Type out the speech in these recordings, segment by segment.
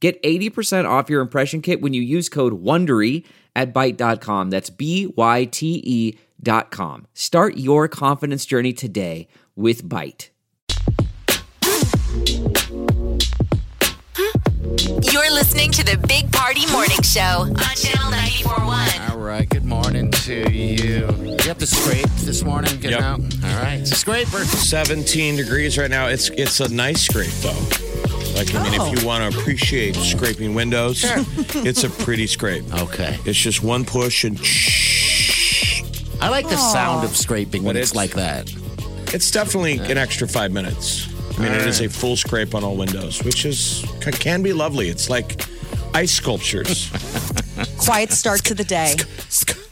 Get 80% off your impression kit when you use code WONDERY at Byte.com. That's B-Y-T-E dot com. Start your confidence journey today with Byte. You're listening to the Big Party Morning Show on Channel 941. All right, good morning to you. You have to scrape this morning, getting Yep. out? All right, scraper. 17 degrees right now. It's it's a nice scrape though. Like I mean, if you want to appreciate scraping windows, it's a pretty scrape. Okay. It's just one push and shh. I like the sound of scraping when But it's, it's- like that. It's definitely an extra five minutes. I mean, it is a full scrape on all windows, which is can be lovely. It's like ice sculptures. Quiet start to the day.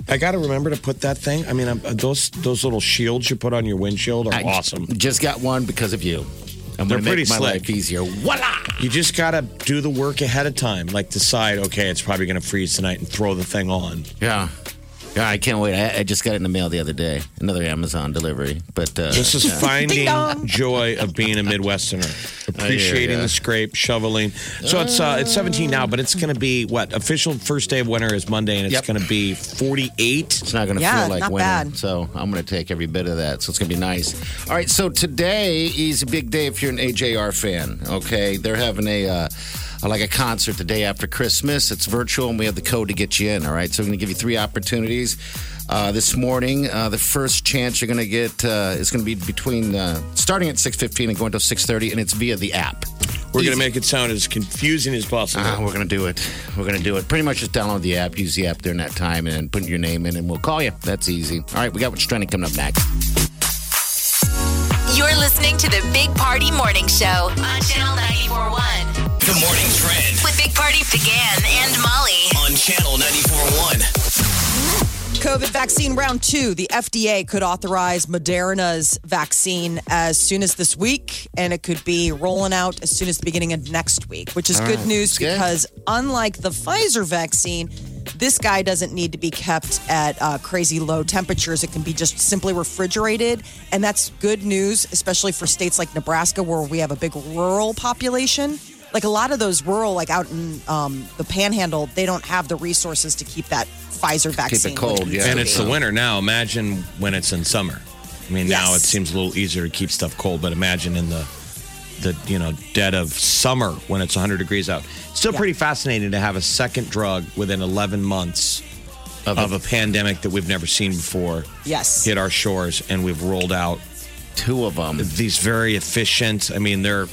I got to remember to put that thing. I mean, um, those those little shields you put on your windshield are I awesome. Just got one because of you. I'm They're going to pretty make my slick. life easier. Voila! You just got to do the work ahead of time. Like decide, okay, it's probably going to freeze tonight, and throw the thing on. Yeah. Yeah, I can't wait. I, I just got it in the mail the other day. Another Amazon delivery. But uh, This is finding joy of being a Midwesterner, appreciating ya. the scrape, shoveling. So it's uh, it's 17 now, but it's going to be what official first day of winter is Monday, and it's Yep. going to be 48. It's not going to Yeah, feel like winter. bad. So I'm going to take every bit of that. So it's going to be nice. All right. So today is a big day if you're an AJR fan. Okay. They're having a. Like a concert the day after Christmas. It's virtual, and we have the code to get you in. All right, so we're going to give you three opportunities uh, this morning. Uh, the first chance you're going to get uh, is going to be between uh, starting at 6:15 and going to 6:30, and it's via the app. We're going to make it sound as confusing as possible. Uh, we're going to do it. We're going to do it. Pretty much just download the app, use the app during that time, and then put your name in, and we'll call you. That's easy. All right, we got what's trending coming up next. You're listening to the Big Party Morning Show on Channel 941 The morning trend with Big Party began and Molly. on channel 941. COVID vaccine round two. The FDA could authorize Moderna's vaccine as soon as this week, and it could be rolling out as soon as the beginning of next week, which is good news That's good. because unlike the Pfizer vaccine, this guy doesn't need to be kept at uh, crazy low temperatures. It can be just simply refrigerated, and that's good news, especially for states like Nebraska where we have a big rural population. Like a lot of those rural, like out in um, the Panhandle, they don't have the resources to keep that Pfizer vaccine. cold, yeah. and it's the winter now. Imagine when it's in summer. I mean, now it seems a little easier to keep stuff cold, but imagine in the the you know dead of summer when it's 100 degrees out. Still pretty fascinating to have a second drug within 11 months Of of a pandemic that we've never seen before Yes. hit our shores, and we've rolled out Two of them. these very efficient. I mean, they're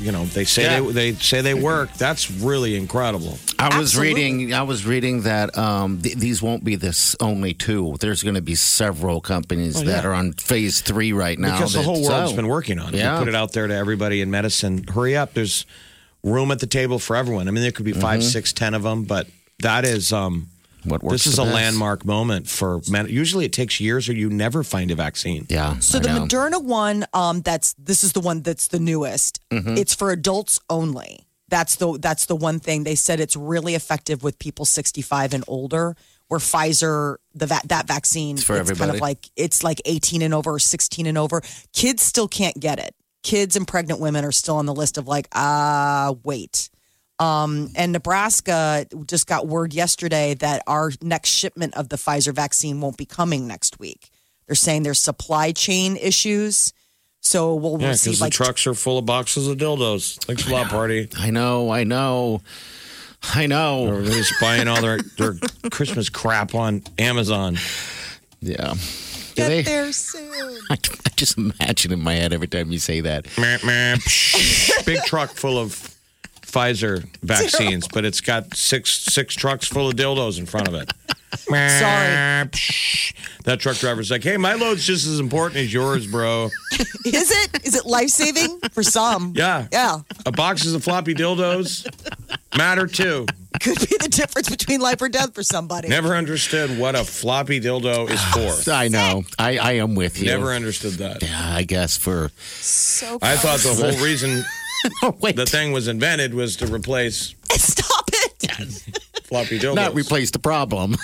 you know they say Yeah. they they say they work. That's really incredible. I was Absolutely. reading. I was reading that um, th- these won't be this only two. There's going to be several companies that are on phase three right now. because the whole world's so- been working on it. Yeah. We put it out there to everybody in medicine. Hurry up! There's room at the table for everyone. I mean, there could be 5 six, ten of them, but that is um, Mm-hmm. What works this is the a best. landmark moment for men. Usually, it takes years, or you never find a vaccine. Yeah. So I the know. Moderna one, um, that's this is the one that's the newest. Mm-hmm. It's for adults only. That's the that's the one thing they said it's really effective with people 65 and older. Where Pfizer, the va- that vaccine, for it's kind of like it's like 18 and over or 16 and over. Kids still can't get it. Kids and pregnant women are still on the list of like ah wait. Um, and Nebraska just got word yesterday that our next shipment of the Pfizer vaccine won't be coming next week. They're saying there's supply chain issues. So we'll Yeah, receive because the trucks are full of boxes of dildos. Thanks a lot, party. I know. I know. I know. Everybody's buying all their, their Christmas crap on Amazon. Yeah. Do get they- there soon. I, I just imagine in my head every time you say that. Meh, meh, psh. Big truck full of Pfizer vaccines, but it's got six six trucks full of dildos in front of it. Sorry. That truck driver's like, "Hey, my load's just as important as yours, bro." Is it? Is it life saving for some? Yeah, Yeah. A box of floppy dildos. Matter too. Could be the difference between life or death for somebody. Never understood what a floppy dildo is for. I know. I, I am with you. Never understood that. Yeah, I guess for. So I thought the whole reason Oh wait, the thing was invented was to replace Stop it. floppy dildos. not replace the problem.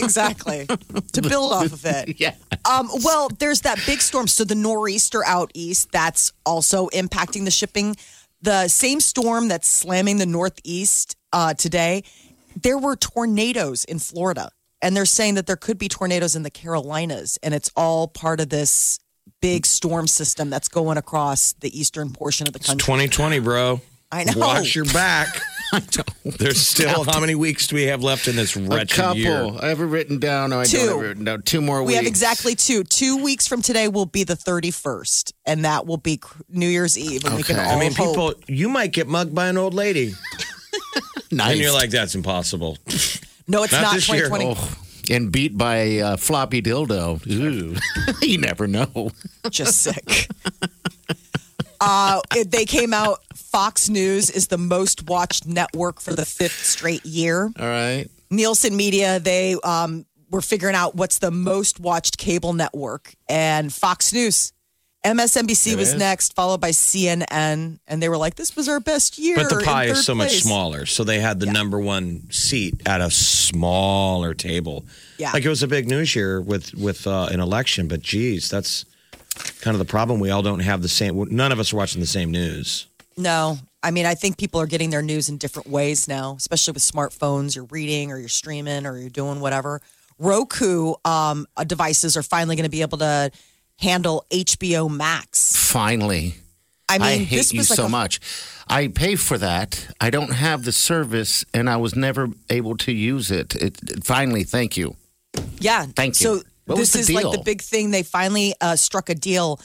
exactly. To build off of it. yeah. Um, well, there's that big storm. So the nor'easter out east, that's also impacting the shipping. The same storm that's slamming the northeast uh, today, there were tornadoes in Florida. And they're saying that there could be tornadoes in the Carolinas. And it's all part of this big storm system that's going across the eastern portion of the country. 2020, bro. I know. Watch your back. There's still how many weeks do we have left in this A wretched couple. year? I have it written down. No, I Two. don't have it written down. Two more We weeks. We have exactly two. Two weeks from today will be the 31st, and that will be New Year's Eve. And we can Okay. all I mean, hope. people, you might get mugged by an old lady, nice. and you're like, "That's impossible." No, it's Not not, this year. 2020. Oh, and beat by a floppy dildo. Ooh. you never know. Just sick. uh, it, they came out. Fox News is the most watched network for the fifth straight year. All right. Nielsen Media, they um, were figuring out what's the most watched cable network, and Fox News. MSNBC It was is? next, followed by CNN, and they were like, "This was our best year." But the pie is so much smaller, so they had the number one seat at a smaller table. Yeah. like it was a big news year with with uh, an election. But geez, that's kind of the problem. We all don't have the same. None of us are watching the same news. No, I mean, I think people are getting their news in different ways now, especially with smartphones. You're reading, or you're streaming, or you're doing whatever. Roku um, uh, devices are finally going to be able to handle HBO Max. Finally. I mean, I hate this you was like so much. I pay for that. I don't have the service, and I was never able to use it. It, it- finally, thank you. Yeah. Thank you. So What this is like the big thing. They finally uh, struck a deal.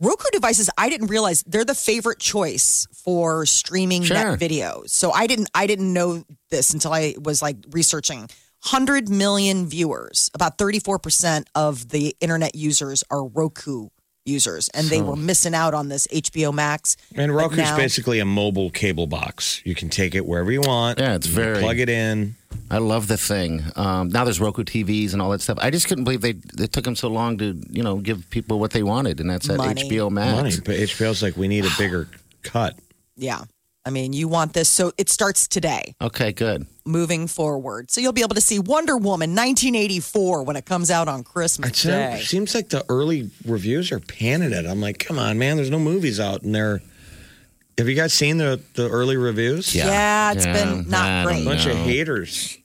Roku devices, I didn't realize they're the favorite choice for streaming Sure. net video. So I didn't I didn't know this until I was like researching. 100 million viewers, about 34% of the internet users are Roku users, and they were missing out on this HBO Max. And But Roku's now- basically a mobile cable box. You can take it wherever you want. Yeah, it's very- plug it in. I love the thing. Um, now there's Roku TVs and all that stuff. I just couldn't believe they it took them so long to you know give people what they wanted, and that's that Money. HBO Max. Money, but HBO's like we need a bigger cut. Yeah. I mean, you want this. So it starts today. Okay, good. moving forward. So you'll be able to see Wonder Woman 1984 when it comes out on Christmas It seems- Day. seems like the early reviews are panning it. I'm like, come on, man. There's no movies out, and they're. Have you guys seen the the early reviews? Yeah. Yeah, it's Yeah, been not I great. A bunch of No. haters.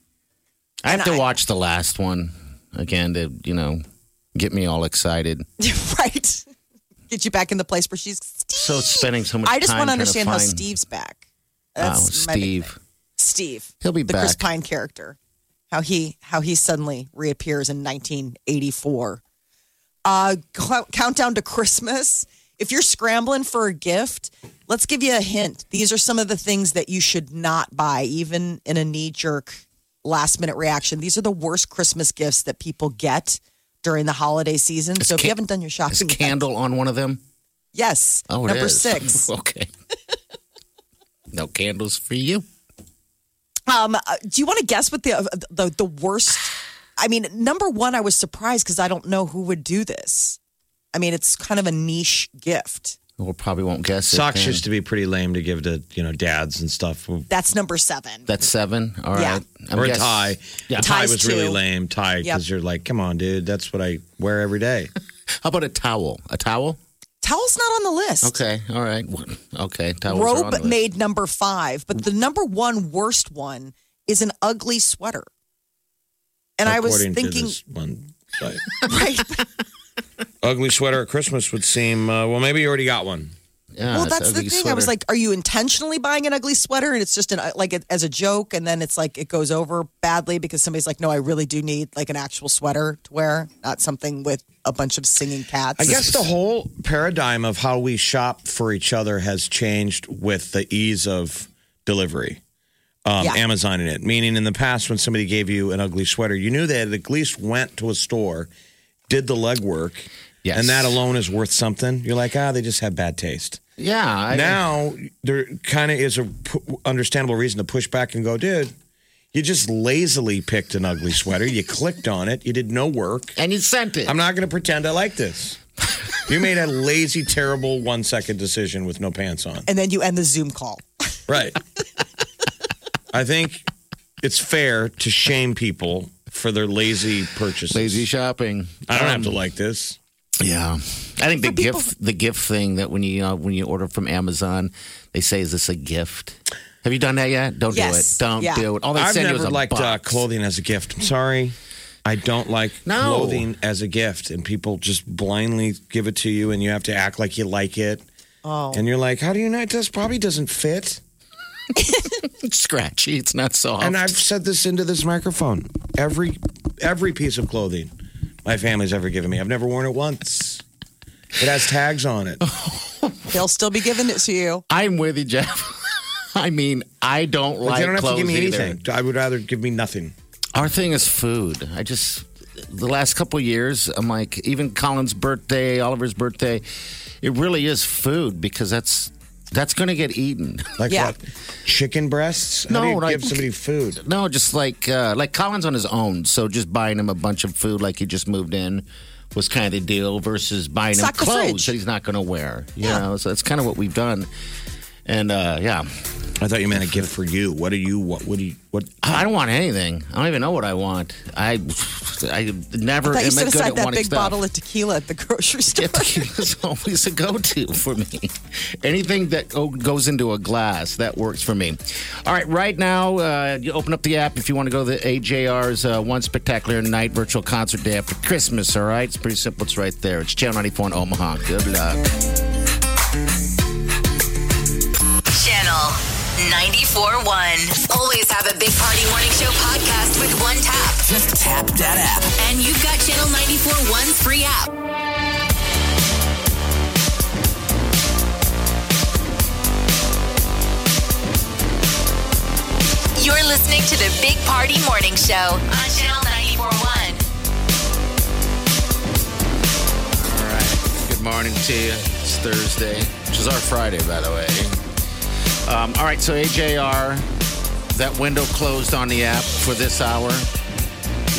I have And to I- watch the last one again to you know get me all excited. right? Get you back in the place where she's. So spending so much. I just want to understand how find- Steve's back. Oh, That's my Steve. Steve. He'll be the Chris. Pine character. How he how he suddenly reappears in 1984. Uh, countdown to Christmas. If you're scrambling for a gift, let's give you a hint. These are some of the things that you should not buy, even in a knee jerk last minute reaction. These are the worst Christmas gifts that people get during the holiday season. so if you haven't done your shopping, candle on one of them? Yes, Oh, number is. six. okay. no candles for you. Um, uh, do you want to guess what the uh, the the worst? I mean, number one, I was surprised because I don't know who would do this. I mean, it's kind of a niche gift. We probably won't guess. Socks then. used to be pretty lame to give to you know dads and stuff. That's number seven. That's seven. All right. Yeah. I'm or a tie. Yeah. A tie Tie's was really lame. Tie because you're like, come on, dude, that's what I wear every day. How about a towel? A towel? Towel's not on the list. Okay. All right. Okay. Towels are on the Robe list. made number five, but the number one worst one is an ugly sweater. And I was thinking, to this one site. right? ugly sweater at Christmas would seem uh, well. Maybe you already got one. Yeah, well, that's the ugly thing. I was like, are you intentionally buying an ugly sweater and it's just an like it, as a joke, and then it's like it goes over badly because somebody's like, no, I really do need like an actual sweater to wear, not something with a bunch of singing cats. I guess the whole paradigm of how we shop for each other has changed with the ease of delivery. Um, Yeah. Amazon in it, meaning in the past when somebody gave you an ugly sweater, you knew they had at least went to a store, did the legwork, Yes. and that alone is worth something. You're like, ah, they just have bad taste. Yeah. I, now there kind of is a understandable reason to push back and go, dude, you just lazily picked an ugly sweater. You clicked on it. You did no work. and you sent it. I'm not going to pretend I like this. You made a lazy, terrible one second decision with no pants on. And then you end the Zoom call. Right. I think it's fair to shame people for their lazy purchases. Lazy shopping. I don't have Um, to like this. Yeah, I think the gift the gift thing that when you uh, when you order from Amazon, they say, "Is this a gift?" Have you done that yet? Don't do it. Don't Yeah. do it. All they I've send you never is a liked uh, clothing as a gift. I'm sorry. I don't like No. clothing as a gift, and people just blindly give it to you, and you have to act like you like it. Oh. And you're like, how do you know it does? Probably doesn't fit. It's scratchy. It's not soft. And I've said this into this microphone. Every every piece of clothing my family's ever given me, I've never worn it once. It has tags on it. They'll still be giving it to you. I'm with you, Jeff. I mean, I don't Like, like they don't have to clothes give me either. anything. I would rather give me nothing. Our thing is food. I just the last couple of years, I'm like, even Colin's birthday, Oliver's birthday, it really is food because that's that's going to get eaten. Like Yeah. what? Chicken breasts? How No, do you like- give somebody food? No, just like uh, like Colin's on his own, so just buying him a bunch of food like he just moved in was kind of the deal versus buying him Stock the clothes fridge. that he's not going to wear. You Yeah. know, so that's kind of what we've done. And uh, yeah, I thought you meant a gift for you. What do you? What? What do you? What? I don't want anything. I don't even know what I want. I I never I thought you am set aside that big stuff. bottle of tequila at the grocery store. Yeah, tequila's always a go-to for me. Anything that goes into a glass that works for me. All right, right now uh, you open up the app if you want to go to the AJR's uh, One Spectacular Night virtual concert day after Christmas. All right, it's pretty simple. It's right there. It's Channel 94 in Omaha. Good luck. 94.1. Always have a Big Party Morning Show podcast with one tap. Just tap that app. And you've got Channel 94.1's free app. You're listening to the Big Party Morning Show on Channel 94.1. All right. Good morning to you. It's Thursday, which is our Friday, by the way. Um, all right, so AJR, that window closed on the app for this hour.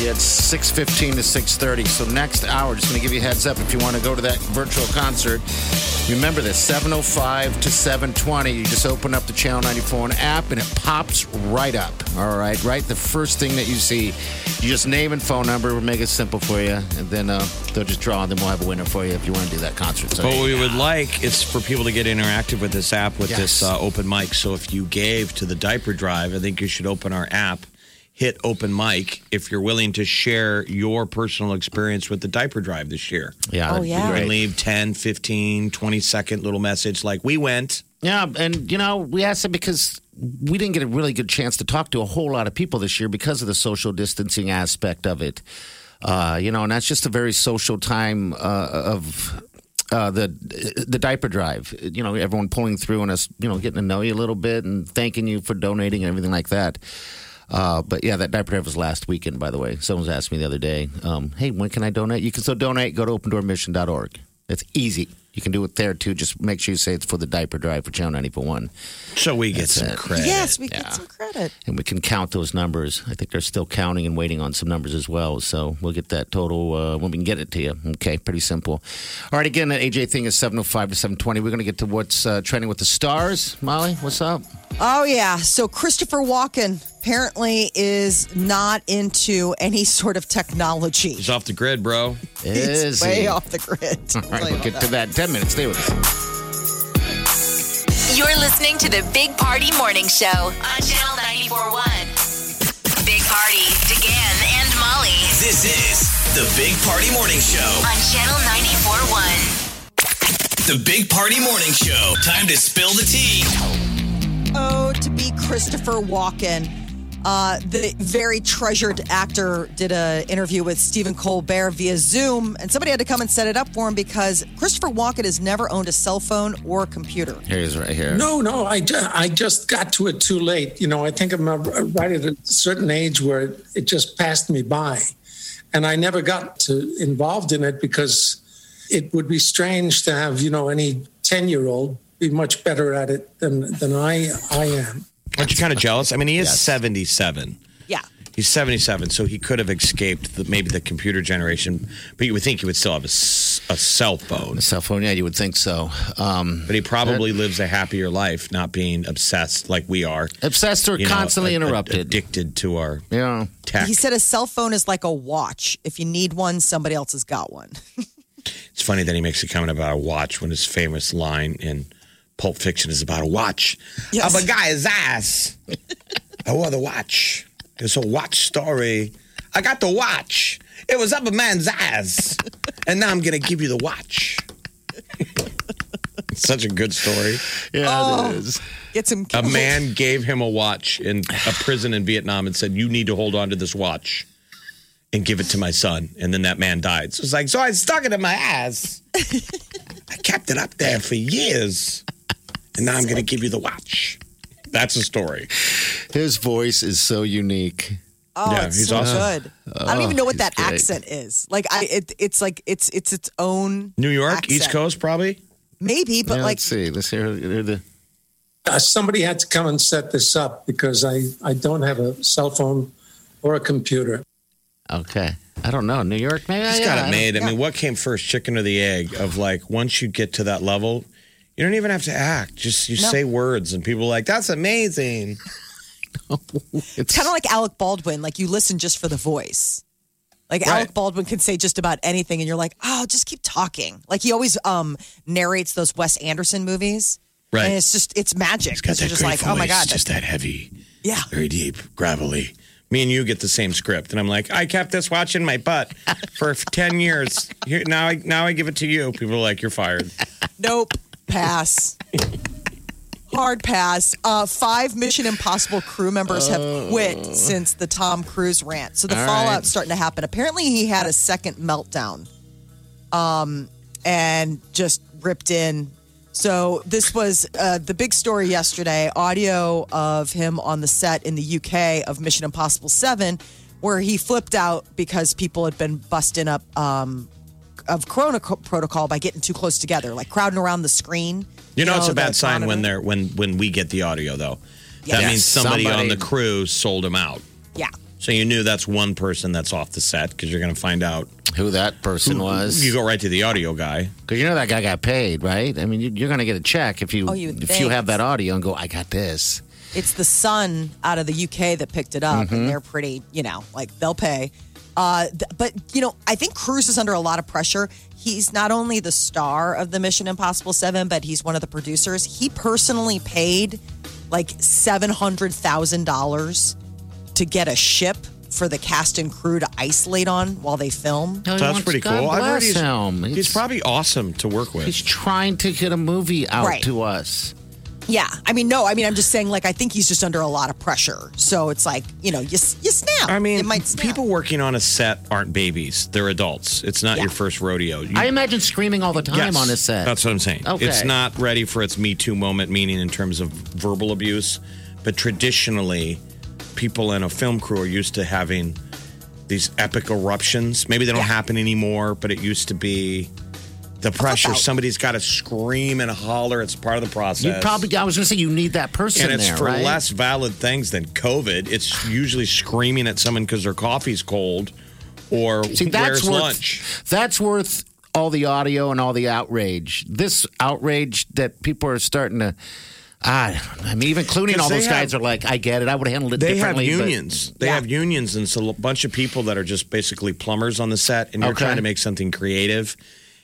Yeah, it's 6.15 to 6.30. So next hour, just going to give you a heads up if you want to go to that virtual concert. Remember this, 7.05 to 7.20. You just open up the Channel 94 app and it pops right up. All right, right? The first thing that you see, you just name and phone number. We'll make it simple for you. And then uh, they'll just draw and then we'll have a winner for you if you want to do that concert. So, What we would like is for people to get interactive with this app with Yes. this uh, open mic. So if you gave to the diaper drive, I think you should open our app, hit open mic if you're willing to share your personal experience with the diaper drive this year. yeah, Oh, yeah. You can leave 10, 15, 20 second little message like we went. Yeah, and you know, we asked it because we didn't get a really good chance to talk to a whole lot of people this year because of the social distancing aspect of it. Uh, you know, and that's just a very social time uh, of uh, the the diaper drive. You know, everyone pulling through and us, you know, getting to know you a little bit and thanking you for donating and everything like that. Uh, but yeah, that diaper drive was last weekend, by the way. Someone's asked me the other day, um, hey, when can I donate? You can still donate. Go to opendoormission.org. It's easy. You can do it there too. Just make sure you say it's for the diaper drive for Channel 941. So we get That's some it. credit. yes, we Yeah. get some credit. and we can count those numbers. I think they're still counting and waiting on some numbers as well. So we'll get that total uh, when we can get it to you. Okay, pretty simple. All right, again, that AJ thing is 705 to 720. We're going to get to what's uh, trending with the stars. Molly, what's up? Oh yeah. So Christopher Walken apparently is not into any sort of technology. He's off the grid, bro. He's Is way he? off the grid. All right, we'll get to that in 10 minutes. Stay with us. You're listening to the Big Party Morning Show on Channel 94.1. Big Party, DeGan and Molly This is the Big Party Morning Show. on Channel 94.1. The Big Party Morning Show. Time to spill the tea. Oh, to be Christopher Walken. Uh, the very treasured actor did an interview with Stephen Colbert via Zoom, and somebody had to come and set it up for him because Christopher Walken has never owned a cell phone or a computer. Here he is right here. No, no, I, ju- I just got to it too late. You know, I think I'm right at a certain age where it just passed me by. And I never got to involved in it because it would be strange to have, you know, any 10 year old be much better at it than than I I am. Aren't you kind of jealous? I mean, he is Yes. 77. Yeah. He's 77, so he could have escaped the, maybe the computer generation, but you would think he would still have a, s- a cell phone. A cell phone, yeah, you would think so. Um, But he probably lives a happier life, not being obsessed like we are. obsessed or you know, constantly a- a- interrupted. addicted to our yeah. tech. He said a cell phone is like a watch. If you need one, somebody else has got one. It's funny that he makes a comment about a watch when his famous line in Pulp Fiction is about a watch Yes. of a guy's ass. I wore oh, the watch. It's a watch story. I got the watch. It was up a man's ass. And now I'm going to give you the watch. It's Such a good story. Yeah, it oh, is. Get some. A man gave him a watch in a prison in Vietnam and said, You need to hold on to this watch and give it to my son. And then that man died. So it's like, So I stuck it in my ass. I kept it up there for years. And now I'm going to give you the watch. That's a story. His voice is so unique. Oh, Yeah, it's he's so awesome. good. I don't even know what that great. accent is. Like, I it, it's like it's it's its own New York, accent. East Coast, probably. maybe, but Yeah, like let's see. Let's hear, hear the. Uh, somebody had to come and set this up because I I don't have a cell phone or a computer. Okay. I don't know. New York, maybe? He's Yeah, got I it made. I mean, what came first, chicken or the egg? Of like, once you get to that level, you don't even have to act. Just you No. say words, and people are like, "That's amazing." It's kind of like Alec Baldwin. Like you listen just for the voice. Like Right. Alec Baldwin can say just about anything, and you're like, oh, just keep talking. Like he always um narrates those Wes Anderson movies. Right. And it's just it's magic. Got Because you're that just great like, oh my god, just that heavy, yeah. very deep, gravelly. Me and you get the same script, and I'm like, I kept this watch in my butt for ten years. Here, now, I now I give it to you. People are like, you're fired. Nope. Pass. Hard pass. Uh, five Mission Impossible crew members have quit since the Tom Cruise rant. So the All fallout's right. starting to happen. Apparently, he had a second meltdown, um, and just ripped in. So this was uh, the big story yesterday. Audio of him on the set in the UK of Mission Impossible Seven, where he flipped out because people had been busting up um, of Corona co- protocol by getting too close together, like crowding around the screen. You know, it's a the bad sign when they're when when we get the audio though. That Yes. means somebody, on the crew sold him out. Yeah. So you knew that's one person that's off the set because you're going to find out. who that person was. You go right to the audio guy. Because you know that guy got paid, right? I mean, you, you're going to get a check if you Oh, you if think. you have that audio and go, I got this. It's the Sun out of the UK that picked it up, Mm-hmm. and they're pretty, you know, like they'll pay. Uh, th- but you know, I think Cruise is under a lot of pressure. He's not only the star of the Mission Impossible Seven, but he's one of the producers. He personally paid like seven hundred thousand dollars to get a ship for the cast and crew to isolate on while they film. No, That's pretty God cool. I've heard bless he's, he's probably awesome to work with. he's trying to get a movie out Right. to us. Yeah, I mean, no, I mean, I'm just saying, like, I think he's just under a lot of pressure. So it's like, you know, you you snap. I mean, it might snap. people working on a set aren't babies; they're adults. It's not Yeah. your first rodeo. You- I imagine screaming all the time Yes, on a set. That's what I'm saying. Okay. It's not ready for its Me Too moment, meaning in terms of verbal abuse. But traditionally, people in a film crew are used to having these epic eruptions. Maybe they don't Yeah. happen anymore, but it used to be the pressure. Somebody's got to scream and holler. It's part of the process. you probably, I was going to say, you need that person and it's there, for right? less valid things than COVID. It's usually screaming at someone because their coffee's cold or See, that's where's worth, lunch. That's worth all the audio and all the outrage. This outrage that people are starting to. Ah, I mean, even Clooney and all they those guys are like, I get it. I would have handled it They have differently. but- unions. They Yeah. have unions, and so a bunch of people that are just basically plumbers on the set, and you're Okay. trying to make something creative,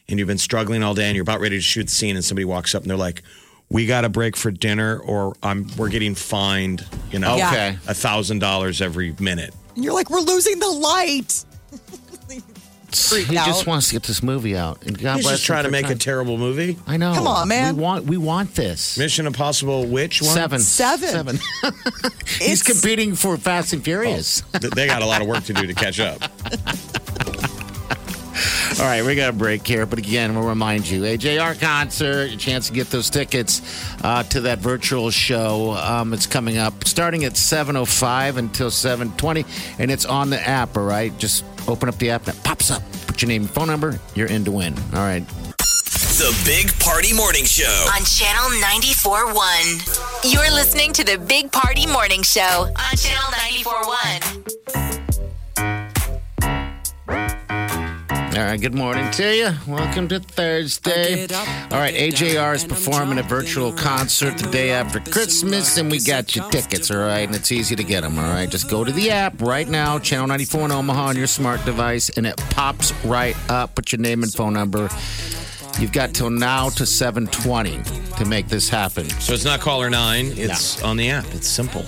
and you've been struggling all day, and you're about ready to shoot the scene, and somebody walks up and they're like, "We got to break for dinner, or I'm we're getting fined, you know, Yeah. Okay. a thousand dollars every minute." And you're like, we're losing the light. he out. just wants to get this movie out. And God He's bless just trying to for make a trying- terrible movie. I know. Come on, man. We want. We want this. Mission Impossible, which one? Seven. Seven. Seven. He's It's- competing for Fast and Furious. Th- They got a lot of work to do to catch up. All right, we got a break here, but again, we'll remind you, AJR concert, a chance to get those tickets uh, to that virtual show. Um, it's coming up starting at 7.05 until 7.20, and it's on the app, all right? Just open up the app and it pops up. Put your name and phone number, you're in to win. All right. The Big Party Morning Show. on Channel 94.1. You're listening to the Big Party Morning Show on Channel 94.1. All right, good morning to you. Welcome to Thursday. All right, AJR is performing a virtual concert the day after Christmas, and we got your tickets, all right? And it's easy to get them, all right? Just go to the app right now, Channel 94 in Omaha on your smart device, and it pops right up. Put your name and phone number. You've got till now to 720 to make this happen. So it's not caller nine. It's on the app. It's simple.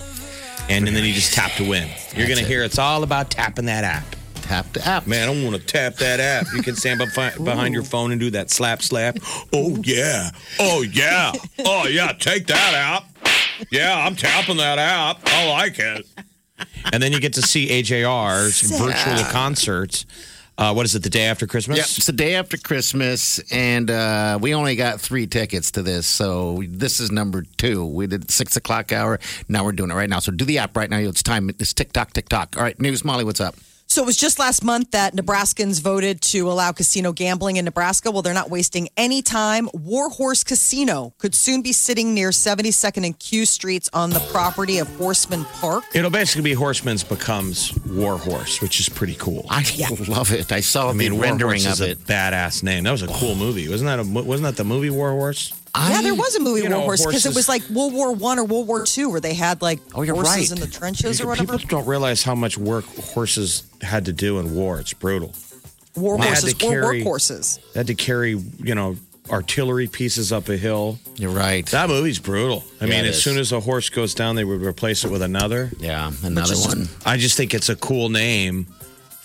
And, and then you just tap to win. You're going to hear it's all about tapping that app. Tap the app. Man, I want to tap that app. You can stand behind, behind your phone and do that slap slap. Oh, yeah. Oh, yeah. Oh, yeah. Take that app. Yeah, I'm tapping that app. I like it. And then you get to see AJR's virtual concert. Uh, what is it, the day after Christmas? Yeah, it's the day after Christmas, and uh, we only got three tickets to this. So this is number two. We did six o'clock hour. Now we're doing it right now. So do the app right now. It's time. It's tick tock, tick tock. All right, News Molly, what's up? So it was just last month that Nebraskans voted to allow casino gambling in Nebraska. Well, they're not wasting any time. Warhorse Casino could soon be sitting near 72nd and Q Streets on the property of Horsemen Park. It'll basically be Horsemen's becomes Warhorse, which is pretty cool. I love it. I saw I mean, the rendering Warhorse is of a it. badass name. That was a cool movie, wasn't that? A, wasn't that the movie Warhorse? Yeah, there was a movie you know, Warhorse because it was like World War One or World War Two, where they had like Oh, you're horses right. in the trenches or whatever. People don't realize how much work horses had to do in war. It's brutal. War They horses, to war horses. They had to carry, you know, artillery pieces up a hill. You're right. That movie's brutal. I Yeah, mean, as is. soon as a horse goes down, they would replace it with another. yeah, another one. I just think it's a cool name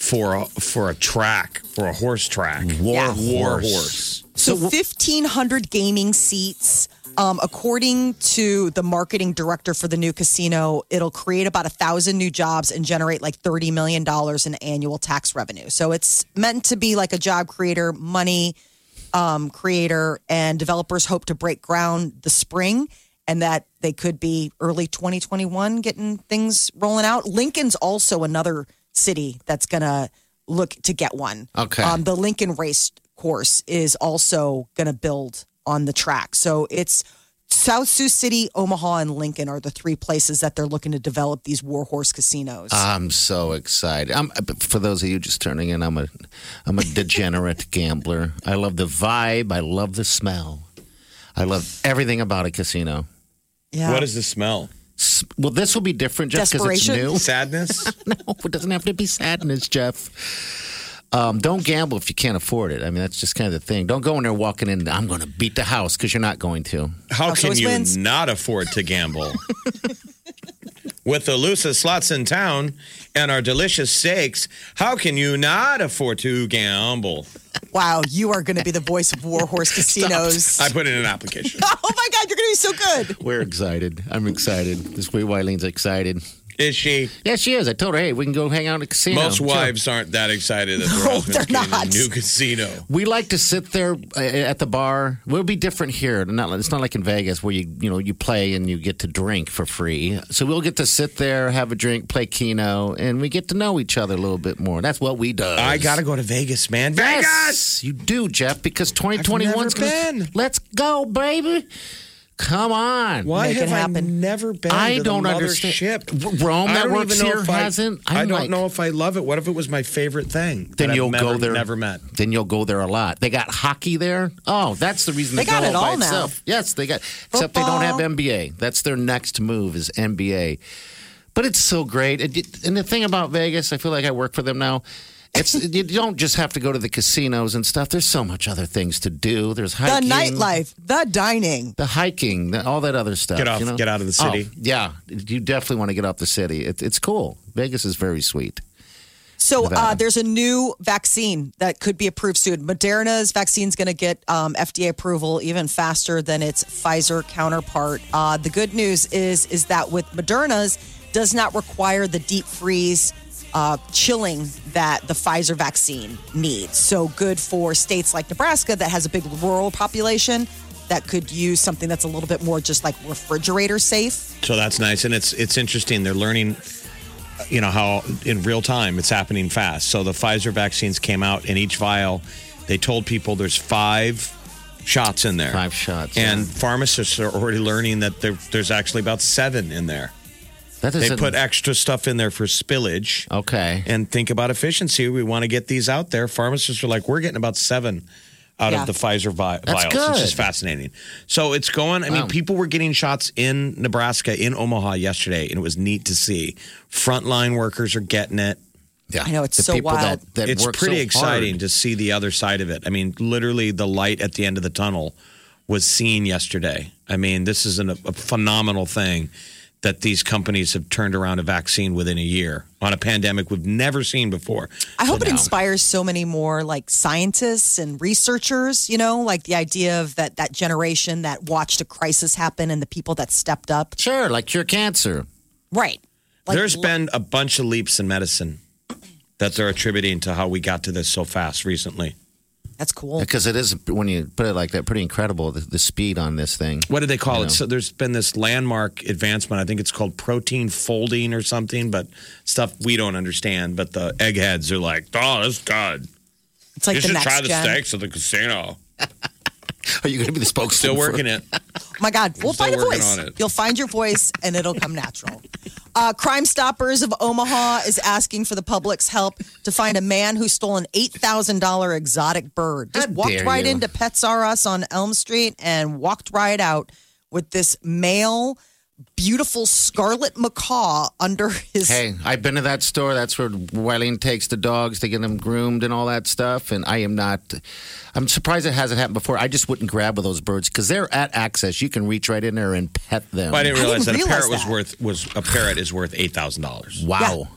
for a for a track for a horse track. War Yeah. War horse. horse. So, 1,500 gaming seats. Um, according to the marketing director for the new casino, it'll create about a thousand new jobs and generate like $30 million in annual tax revenue. So it's meant to be like a job creator, money um, creator, and developers hope to break ground the spring and that they could be early 2021 getting things rolling out. Lincoln's also another city that's going to look to get one. Okay. Um, the Lincoln race course is also going to build on the track. So it's South Sioux City, Omaha, and Lincoln are the three places that they're looking to develop these warhorse casinos. I'm so excited. I'm, for those of you just turning in, I'm a, I'm a degenerate gambler. I love the vibe. I love the smell. I love everything about a casino. yeah. What is the smell? S- Well, this will be different just because it's Desperation? new. Sadness? no, it doesn't have to be sadness, Jeff. Um, don't gamble if you can't afford it. I mean, that's just kind of the thing. Don't go in there walking in. I'm going to beat the house because you're not going to. How House can you wins. not afford to gamble? With the loosest slots in town and our delicious steaks, how can you not afford to gamble? wow, you are going to be the voice of warhorse casinos. I put in an application. oh my God, you're going to be so good. We're excited. I'm excited. This way, Wileen's excited. Is she? Yeah, she is. I told her, hey, we can go hang out at a casino. Most wives aren't that excited that No, they're not. new casino. We like to sit there uh, at the bar. We'll be different here. Not, it's not like in Vegas where you you know you play and you get to drink for free. So we'll get to sit there, have a drink, play Keno, and we get to know each other a little bit more. That's what we do. I got to go to Vegas, man. Vegas! Yes, you do, Jeff, because 2021's I've never gonna. been. Let's go, baby. Come on. Why Make it have I never been I to don't the understand. mothership? R- Rome I that don't works even know here if I- hasn't. I I'm don't like- know if I love it. What if it was my favorite thing? Then that I've you'll never, go there. Never met. Then you'll go there a lot. They got hockey there. Oh, that's the reason They they, got go it by all now. itself. Yes, they got. Except they don't have NBA. That's their next move is NBA. But it's so great. And the thing about Vegas, I feel like I work for them now. It's you don't just have to go to the casinos and stuff. There's so much other things to do. There's The nightlife, the dining. the hiking, the, all that other stuff. Get off- you know? get out of the city. Oh, yeah, you definitely want to get off the city. It, it's cool. Vegas is very sweet. So uh, there's a new vaccine that could be approved soon. Moderna's vaccine is going to get um, FDA approval even faster than its Pfizer counterpart. Uh, the good news is is that with Moderna's does not require the deep freeze uh, chilling that the Pfizer vaccine needs. So good for states like Nebraska that has a big rural population that could use something that's a little bit more just like refrigerator safe. So that's nice, and it's it's interesting. They're learning, you know, how in real time it's happening fast. So the Pfizer vaccines came out, in each vial, they told people there's five shots in there. Five shots, And yeah. pharmacists are already learning that there, there's actually about seven in there. That They put extra stuff in there for spillage. Okay. And think about efficiency. We want to get these out there. Pharmacists are like, we're getting about seven out Yeah. of the Pfizer vi- That's vials, good. which is fascinating. So it's going. I mean, people were getting shots in Nebraska, in Omaha yesterday, and it was neat to see. Frontline workers are getting it. yeah. I know, it's the so wild. That, that it's pretty so exciting hard. to see the other side of it. I mean, literally, the light at the end of the tunnel was seen yesterday. I mean, this is an, a phenomenal thing that these companies have turned around a vaccine within a year on a pandemic we've never seen before. I hope it now- inspires so many more like scientists and researchers, you know, like the idea of that that generation that watched a crisis happen and the people that stepped up. Sure, like cure cancer. Right. Like, There's been a bunch of leaps in medicine that they're attributing to how we got to this so fast recently. That's cool. Because it is, when you put it like that, pretty incredible the, the speed on this thing. What do they call You it? know. So there's been this landmark advancement. I think it's called protein folding or something, but stuff we don't understand. But the eggheads are like, oh, that's good. It's like you the should next try the gen. steaks at the casino. Are you going to be the spokesman? Still for- working it. Oh my God, we'll find a voice. on it. You'll find your voice and it'll come natural. Uh, Crime Stoppers of Omaha is asking for the public's help to find a man who stole an $8,000 exotic bird. Just How walked right you. into Pets R Us on Elm Street and walked right out with this male, beautiful scarlet macaw under his. Hey, I've been to that store. That's where Wileen takes the dogs to get them groomed and all that stuff. And I am not. I'm surprised it hasn't happened before. I just wouldn't grab with those birds because they're at access. You can reach right in there and pet them. Well, I didn't I realize didn't that a realize parrot was worth was a parrot is worth eight thousand dollars. wow.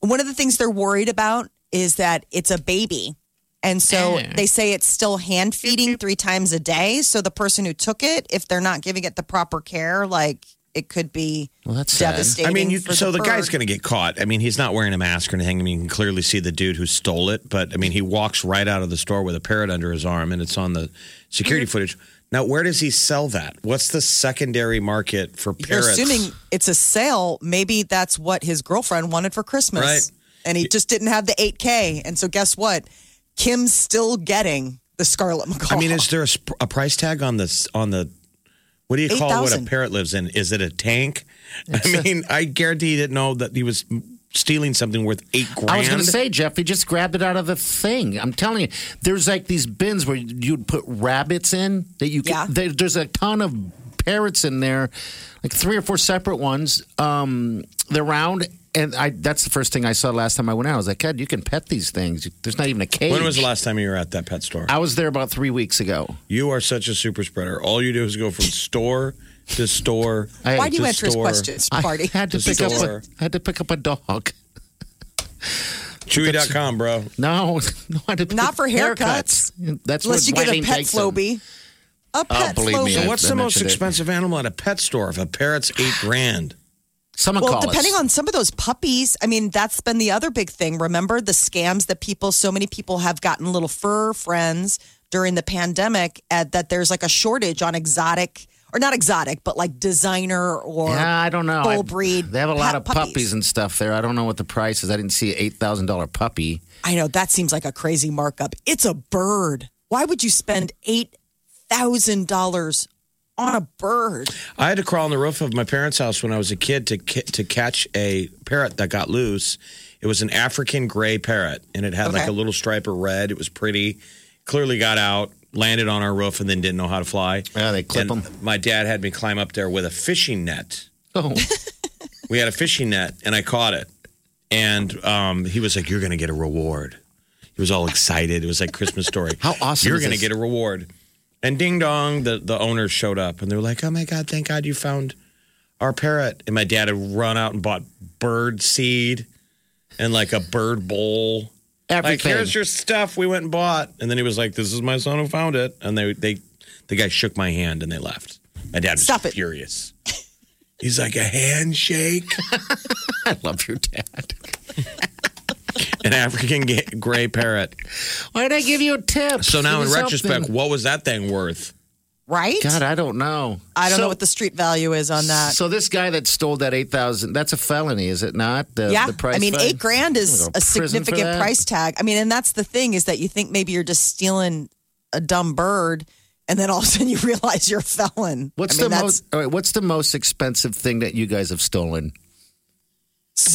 One of the things they're worried about is that it's a baby. And so eh. they say it's still hand feeding three times a day. So the person who took it, if they're not giving it the proper care, like it could be Well, that's sad. devastating. I mean, you, for so the, the, guy's going to get caught. I mean, he's not wearing a mask or anything. I mean, you can clearly see the dude who stole it. But I mean, he walks right out of the store with a parrot under his arm, and it's on the security mm-hmm. footage. Now, where does he sell that? What's the secondary market for You're parrots? assuming it's a sale. Maybe that's what his girlfriend wanted for Christmas. Right. And he just didn't have the 8K. And so guess what? Kim's still getting the Scarlet Macaw. I mean, is there a, a price tag on this on the? What do you call what a parrot lives in? Is it a tank? I mean, I guarantee he didn't know that he was stealing something worth eight grand. I was going to say, Jeff, he just grabbed it out of the thing. I'm telling you, there's like these bins where you'd put rabbits in that you can. Yeah. There, there's a ton of parrots in there, like three or four separate ones. Um, they're round, and I. That's the first thing I saw last time I went out. I was like, God, you can pet these things. There's not even a cage. When was the last time you were at that pet store? I was there about three weeks ago. You are such a super spreader. All you do is go from store to store. I- Why do you to answer his store. questions, I party? had to To pick up. A, I had to pick up a dog. Chewy.com, bro. No, no, I had Not for haircuts. That's Unless you get a pet takes. Floby. A oh, pet believe me, Floby. So what's I the most mentioned it. expensive animal at a pet store? If a parrot's eight grand. Someone Well, depending us. on some of those puppies, I mean, that's been the other big thing. Remember the scams that people, so many people have gotten little fur friends during the pandemic, at, that there's like a shortage on exotic, or not exotic, but like designer or Yeah, I don't know. full I- breed. They have a lot of puppies. and stuff there. I don't know what the price is. I didn't see an eight thousand dollar puppy. I know that seems like a crazy markup. It's a bird. Why would you spend eight thousand dollars on a bird? I had to crawl on the roof of my parents' house when I was a kid to to catch a parrot that got loose. It was an African gray parrot, and it had like a little stripe of red. It was pretty. Clearly got out, landed on our roof, and then didn't know how to fly. Yeah, they clip And 'em. My dad had me climb up there with a fishing net. Oh, We had a fishing net, and I caught it. And um, he was like, "You're going to get a reward." He was all excited. It was like Christmas story. How awesome You're going to get a reward. And ding dong, the the owners showed up, and they were like, "Oh my god, thank God you found our parrot." And my dad had run out and bought bird seed and like a bird bowl. Like, here's your stuff we went and bought. And then he was like, This is my son who found it. And they they the guy shook my hand and they left. My dad was Stop it. furious. He's like a handshake. I love your dad. An African gray parrot. Why did I give you a tip? So now, in me retrospect, something. what was that thing worth? Right? God, I don't know. I don't So- know what the street value is on that. So this guy that stole that eight thousand, that's a felony, is it not? The, yeah, the price I mean, fine? eight grand is go a to prison for significant price tag. I mean, and that's the thing is that you think maybe you're just stealing a dumb bird, and then all of a sudden you realize you're a felon. What's I mean, the most? All right, what's the most expensive thing that you guys have stolen?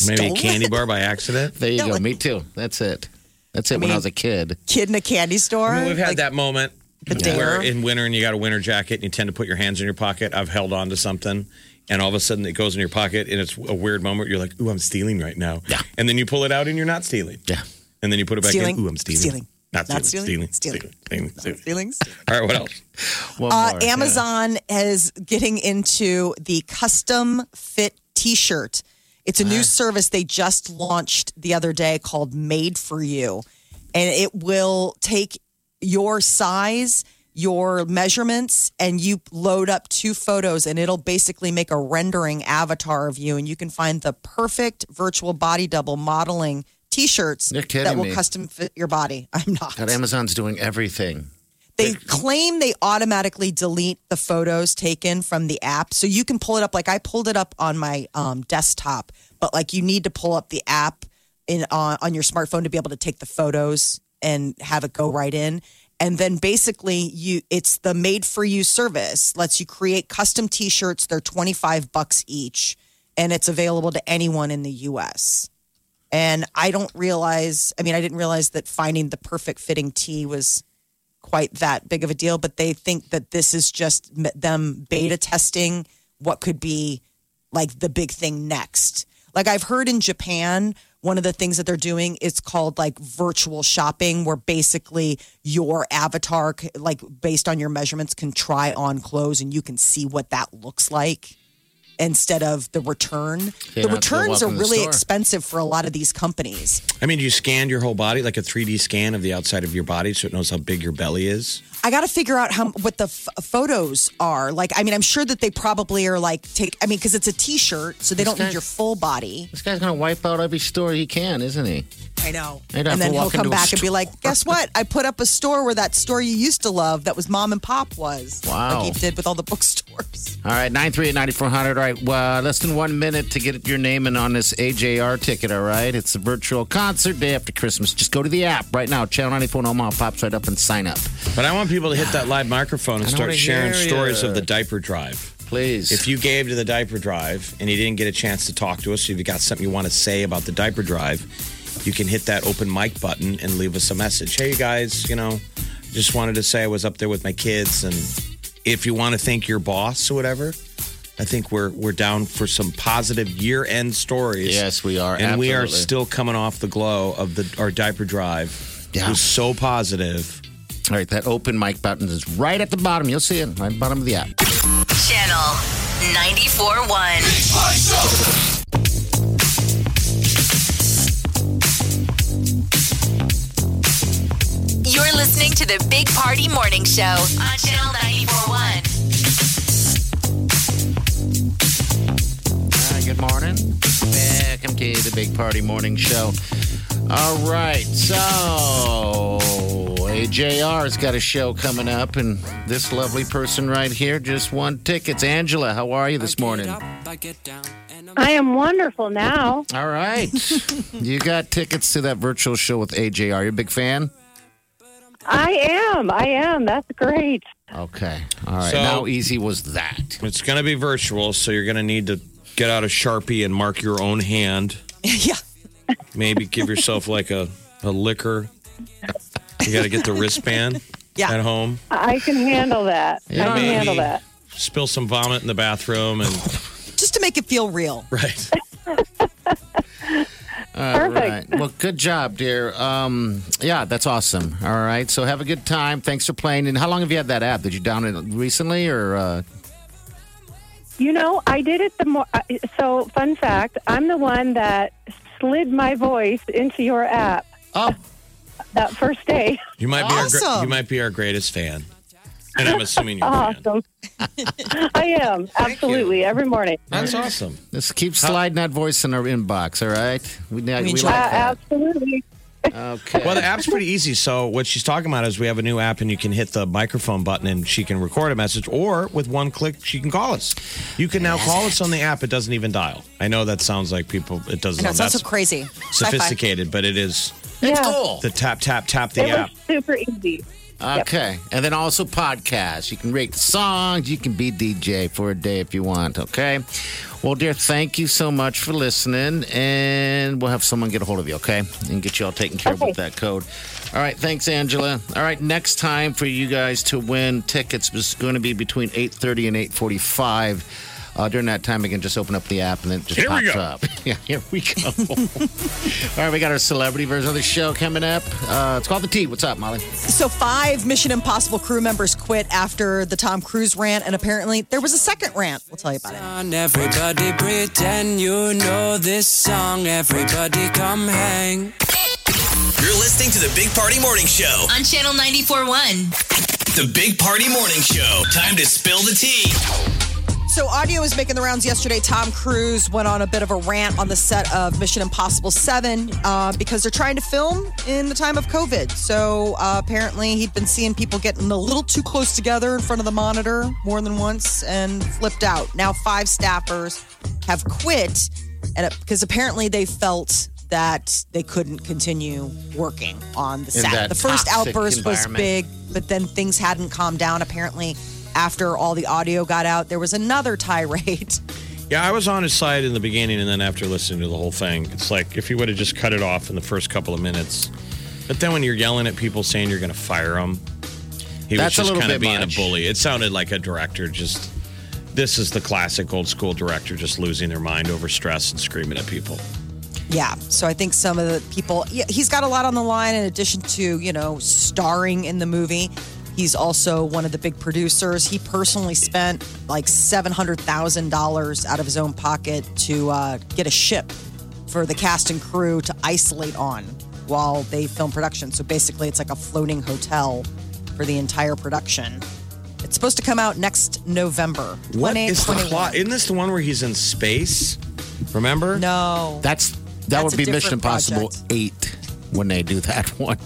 Maybe a stolen? candy bar by accident. There you No, go. like- Me too. That's it. That's it. when I mean, was a kid. kid in a candy store? I mean, we've had Like, that moment The where dare? in winter and you got a winter jacket and you tend to put your hands in your pocket. I've held on to something and all of a sudden it goes in your pocket and it's a weird moment. You're like, ooh, I'm stealing right now. Yeah. And then you pull it out and you're not stealing. Yeah. And then you put it back Stealing. in. Ooh, I'm stealing. Stealing. Not stealing. Not stealing. Stealing. Stealing. Stealing. Stealing. Feelings? All right, what else? One Uh, more. Yeah. Amazon is getting into the custom fit T-shirt. It's a new service they just launched the other day called Made for You, and it will take your size, your measurements, and you load up two photos, and it'll basically make a rendering avatar of you, and you can find the perfect virtual body double modeling T-shirts You're kidding that will me. custom fit your body. I'm not. God, Amazon's doing everything. They claim they automatically delete the photos taken from the app. So you can pull it up. Like I pulled it up on my um, desktop, but like you need to pull up the app in on on your smartphone to be able to take the photos and have it go right in. And then basically you it's the made for you service lets you create custom t-shirts. They're 25 bucks each and it's available to anyone in the US. And I don't realize, I mean, I didn't realize that finding the perfect fitting tee was quite that big of a deal, but they think that this is just them beta testing what could be like the big thing next. Like I've heard in Japan, one of the things that they're doing is called like virtual shopping, where basically your avatar, like based on your measurements, can try on clothes and you can see what that looks like instead of the return. Yeah, the not to returns are walk in the really store. expensive for a lot of these companies. I mean, do you scanned your whole body like a 3D scan of the outside of your body so it knows how big your belly is? I got to figure out how what the f- photos are. Like, I mean, I'm sure that they probably are like take. I mean, because it's a T-shirt, so they don't guy- need your full body. This guy's gonna wipe out every store he can, isn't he? I know. I'd And then he'll come into a back and be like, "Guess what? I put up a store where that store you used to love that was mom and pop was." Wow. Like he did with all the bookstores. All right, nine three eight ninety four hundred. All right, well, less than one minute to get your name in on this AJR ticket. All right, it's a virtual concert day after Christmas. Just go to the app right now. Channel ninety four in Omaha pops right up and sign up, But I want people to hit that live microphone and start sharing stories of the diaper drive. please. If you gave to the diaper drive and you didn't get a chance to talk to us, if you got something you want to say about the diaper drive, you can hit that open mic button and leave us a message. Hey, you guys, you know, just wanted to say I was up there with my kids, and if you want to thank your boss or whatever, I think we're we're down for some positive year end stories. Yes, we are. and we are still coming off the glow of the our diaper drive. Yeah. It was so positive. All right, that open mic button is right at the bottom. You'll see it right at the bottom of the app. Channel 94.1. to the Big Party Morning Show on Channel 94.1. All right, good morning. Welcome to the Big Party Morning Show. All right, so AJR's got a show coming up, and this lovely person right here just won tickets. Angela, how are you this morning? I am wonderful now. All right, you got tickets to that virtual show with AJR. You're a big fan? I am. I am. That's great. Okay, all right. So- How easy was that? It's going to be virtual, so you're going to need to get out a sharpie and mark your own hand. yeah. Maybe give yourself like a, a liquor. You got to get the wristband Yeah. at home. I can handle that. I can Maybe handle that. Spill some vomit in the bathroom and Just to make it feel real. right. All Perfect. right. Well, good job, dear. Um, yeah, that's awesome. All right. So have a good time. Thanks for playing. And how long have you had that app? Did you download it recently or? Uh... You know, I did it the more. So, fun fact: I'm the one that slid my voice into your app Oh, that first day. You might be our you might be our greatest fan, and I'm assuming you're. Awesome. I am absolutely every morning. That's awesome. Just keep sliding that voice in our inbox, all right? We, we like Uh, that. absolutely. Okay. Well, the app's pretty easy. So what she's talking about is we have a new app, and you can hit the microphone button, and she can record a message, or with one click, she can call us. You can now call us on the app. It doesn't even dial. I know that sounds like people. It doesn't. I know, it sounds so That's crazy. Sci-fi. sophisticated, but it is it's Yeah. cool. the tap tap tap the It app. was super easy. Okay. And then also podcasts. You can rate the songs. You can be DJ for a day if you want. Okay. Well, dear, thank you so much for listening. And we'll have someone get a hold of you, okay? And get you all taken care of with that code. All right. Thanks, Angela. All right. Next time for you guys to win tickets is going to be between 8.30 and 8.45. Uh, during that time, we can just open up the app and then it just Here pops up. yeah, here we go. All right, we got our celebrity version of the show coming up. Uh, it's called The T. What's up, Molly? So, five Mission Impossible crew members quit after the Tom Cruise rant, and apparently there was a second rant. We'll tell you about it. on, everybody pretend you know this song. Everybody come hang. You're listening to the Big Party Morning Show. On Channel 94.1. The Big Party Morning Show. Time to spill the tea. So, audio was making the rounds yesterday. Tom Cruise went on a bit of a rant on the set of Mission Impossible 7 uh, because they're trying to film in the time of COVID. So, uh, apparently, he'd been seeing people getting a little too close together in front of the monitor more than once and flipped out. Now, five staffers have quit and because apparently they felt that they couldn't continue working on the set. The first outburst was big, but then things hadn't calmed down. Apparently, after all the audio got out, there was another tirade. Yeah, I was on his side in the beginning, and then after listening to the whole thing, it's like if he would have just cut it off in the first couple of minutes. But then when you're yelling at people saying you're going to fire them, he That's was just kind of being much. a bully. It sounded like a director just. This is the classic old school director just losing their mind over stress and screaming at people. Yeah, so I think some of the people, he's got a lot on the line in addition to, you know, starring in the movie. He's also one of the big producers. He personally spent like $700,000 out of his own pocket to uh, get a ship for the cast and crew to isolate on while they film production. So basically, it's like a floating hotel for the entire production. It's supposed to come out next November. What 28, is the 21. plot? Isn't this the one where he's in space? Remember? No. That's that That's would be Mission Impossible project. Eight when they do that one.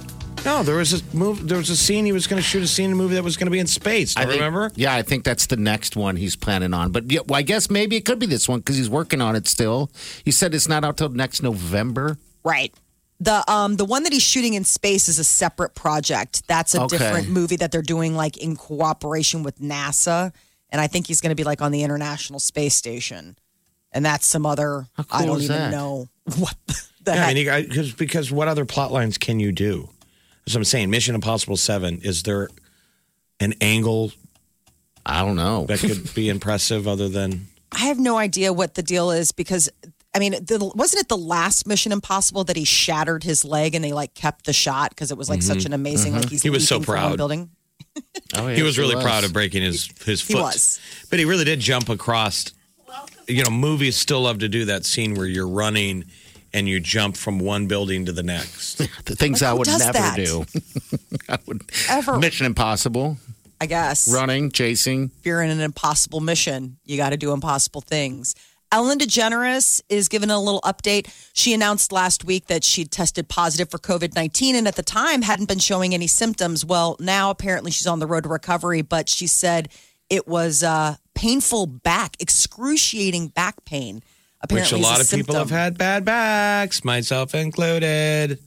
No, there was a move. There was a scene he was going to shoot a scene in a movie that was going to be in space. Don't I think- remember? Yeah, I think that's the next one he's planning on. But yeah, well, I guess maybe it could be this one because he's working on it still. He said it's not out till next November. Right. The um the one that he's shooting in space is a separate project. That's a Okay. different movie that they're doing like in cooperation with NASA. And I think he's going to be like on the International Space Station. And that's some other How I don't is even that? know what the Yeah, I heck. mean, you- because because what other plot lines can you do? As I'm saying, Mission Impossible Seven. Is there an angle I don't know. that could be impressive other than? I have no idea what the deal is because I mean, the, wasn't it the last Mission Impossible that he shattered his leg and they like kept the shot because it was like such an amazing like he's Mm-hmm. He was so leaping from proud. building. Oh, He yes, was really proud of breaking his his He foot. was. but he really did jump across. You know, movies still love to do that scene where you're running and you jump from one building to the next. the things Like, I would never that? do. I would Ever. Mission Impossible, I guess. running, chasing. if you're in an impossible mission, you got to do impossible things. Ellen DeGeneres is giving a little update. She announced last week that she'd tested positive for COVID 19 and at the time hadn't been showing any symptoms. Well, now apparently she's on the road to recovery, but she said it was uh, painful back, excruciating back pain. Which a lot of is people have had bad backs, myself included.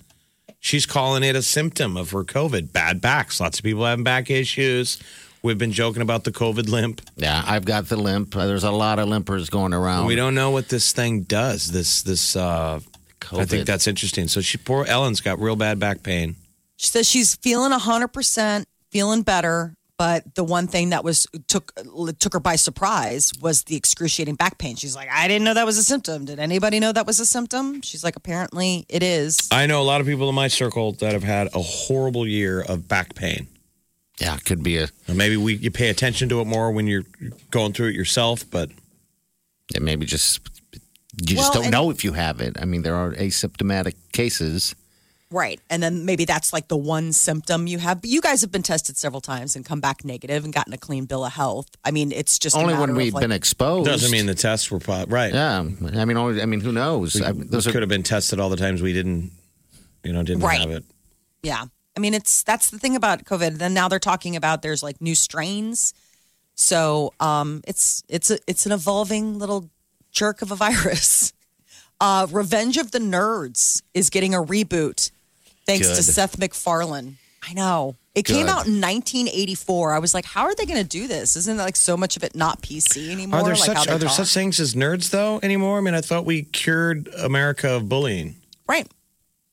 She's calling it a symptom of her COVID. Bad backs. Lots of people having back issues. We've been joking about the COVID limp. Yeah, I've got the limp. Uh, There's a lot of limpers going around. We don't know what this thing does. This this uh I think that's interesting. So she poor Ellen's got real bad back pain. She says she's feeling 100%, feeling better. But the one thing that was took took her by surprise was the excruciating back pain. She's like, I didn't know that was a symptom. Did anybody know that was a symptom? She's like, apparently it is. I know a lot of people in my circle that have had a horrible year of back pain. Yeah, it could be a. Now, maybe we you pay attention to it more when you're going through it yourself, but It maybe just you just Well, don't and- know if you have it. I mean, there are asymptomatic cases. Right. And then maybe that's like the one symptom you have. But you guys have been tested several times and come back negative and gotten a clean bill of health. I mean, it's just Only matter when we've like- been exposed. doesn't mean the tests were po- right. Yeah, I mean, only, I mean, who knows? I, We those are could have been tested all the times we didn't, you know, didn't Right. have it. Yeah. I mean, it's that's the thing about COVID. Then now they're talking about there's like new strains. So um, it's it's a, it's an evolving little jerk of a virus. Uh, Revenge of the Nerds is getting a reboot thanks to Seth MacFarlane. I know. It came out in 1984. I was like, how are they going to do this? Isn't like so much of it not PC anymore? Are there like such are there such things as nerds though anymore? I mean, I thought we cured America of bullying. right?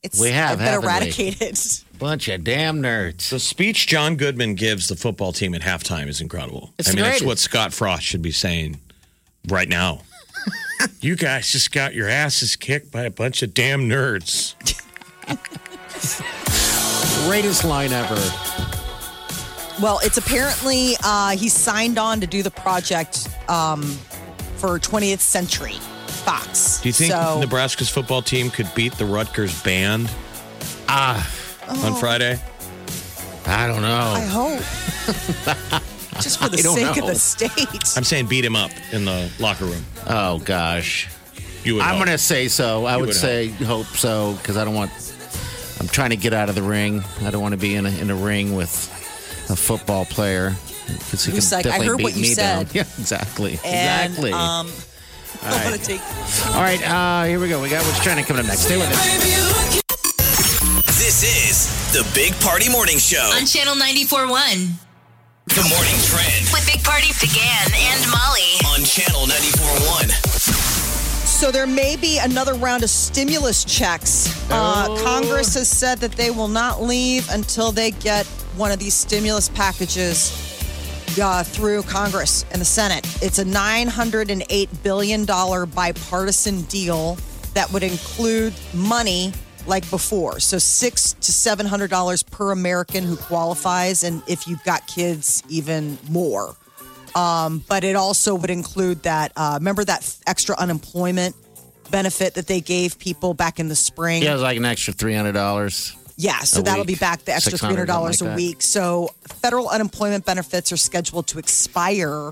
It's We have, been haven't we? eradicated. Bunch of damn nerds. The speech John Goodman gives the football team at halftime is incredible. It's I mean, it's great. what Scott Frost should be saying right now. you guys just got your asses kicked by a bunch of damn nerds. Greatest line ever. Well, it's apparently uh, he signed on to do the project um, for 20th Century Fox. Do you think so? Nebraska's football team could beat the Rutgers band Ah, on Friday? I don't know. I hope. Just for the I don't sake of know. the state. I'm saying beat him up in the locker room. Oh gosh. You would. I'm gonna say so. I would would say hope so because I don't want. I'm trying to get out of the ring. I don't want to be in a, in a ring with a football player because he Who's can like, I definitely heard beat what you me said. down. Yeah, exactly. And, exactly. Um, I'm going to take. All right, uh, here we go. We got what's trending coming up next. Stay with us. This is the Big Party Morning Show. On Channel 94.1 The morning trend with Big Party began and Molly. on Channel 94.1. So there may be another round of stimulus checks. Uh, Oh. Congress has said that they will not leave until they get one of these stimulus packages uh, through Congress and the Senate. It's a $908 billion bipartisan deal that would include money like before. So six to seven hundred dollars per American who qualifies, and if you've got kids, even more. Um, but it also would include that. Uh, remember that f- extra unemployment benefit that they gave people back in the spring? Yeah, it was like an extra three hundred dollars. Yeah, so a that'll week. be back the extra three 600, hundred dollars something a like that. week. So federal unemployment benefits are scheduled to expire uh,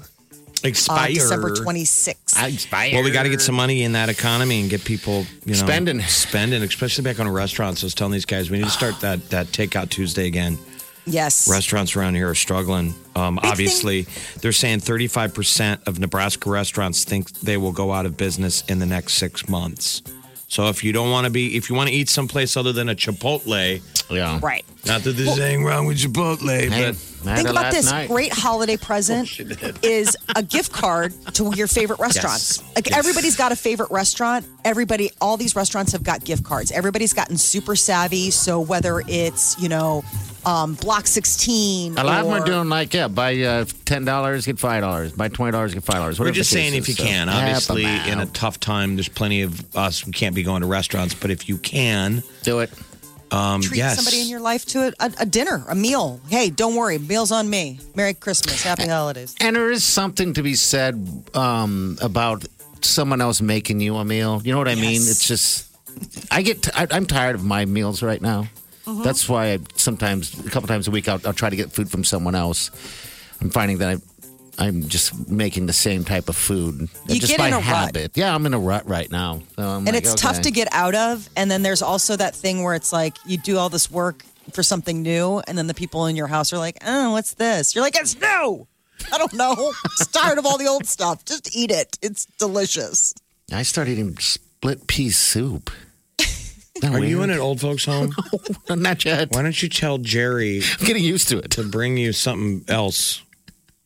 Expire. December twenty sixth. Expire. Well, we got to get some money in that economy and get people, you know, Spending. spending, especially back on restaurants. I was telling these guys we need to start that that takeout Tuesday again. Yes, Restaurants around here are struggling. Um, obviously, they're saying 35% of Nebraska restaurants think they will go out of business in the next six months. So if you don't want to be, if you want to eat someplace other than a Chipotle, Yeah. right. not that there's anything wrong with Chipotle, Hey, but Think about this night. great holiday present is a gift card to your favorite restaurants. Like everybody's got a favorite restaurant. Everybody, all these restaurants have got gift cards. Everybody's gotten super savvy. So whether it's you know um, Block 16, A lot of them are doing like yeah, buy uh, ten dollars get five dollars, buy twenty dollars get five dollars. We're just saying if you can. Obviously, in a a tough time, there's plenty of us who can't be going to restaurants. But if you can, do it. um, treat yes, somebody in your life to a, a, a dinner, a meal. Hey, don't worry, meals on me. Merry Christmas, Happy Holidays. And there is something to be said um, about someone else making you a meal. You know what I mean? Yes. It's just I get t- I, I'm tired of my meals right now. Mm-hmm. That's why I sometimes a couple times a week I'll, I'll try to get food from someone else. I'm finding that I. I'm just making the same type of food You just get by in a rut. Yeah, I'm in a rut right now. So and like, it's tough to get out of. And then there's also that thing where it's like you do all this work for something new, and then the people in your house are like, "Oh, what's this?" You're like, "It's new." I don't know. Just tired of all the old stuff. Just eat it. It's delicious. I started eating split pea soup. Are you in an old folks' home? Not yet. Why don't you tell Jerry I'm getting used to it. to bring you something else?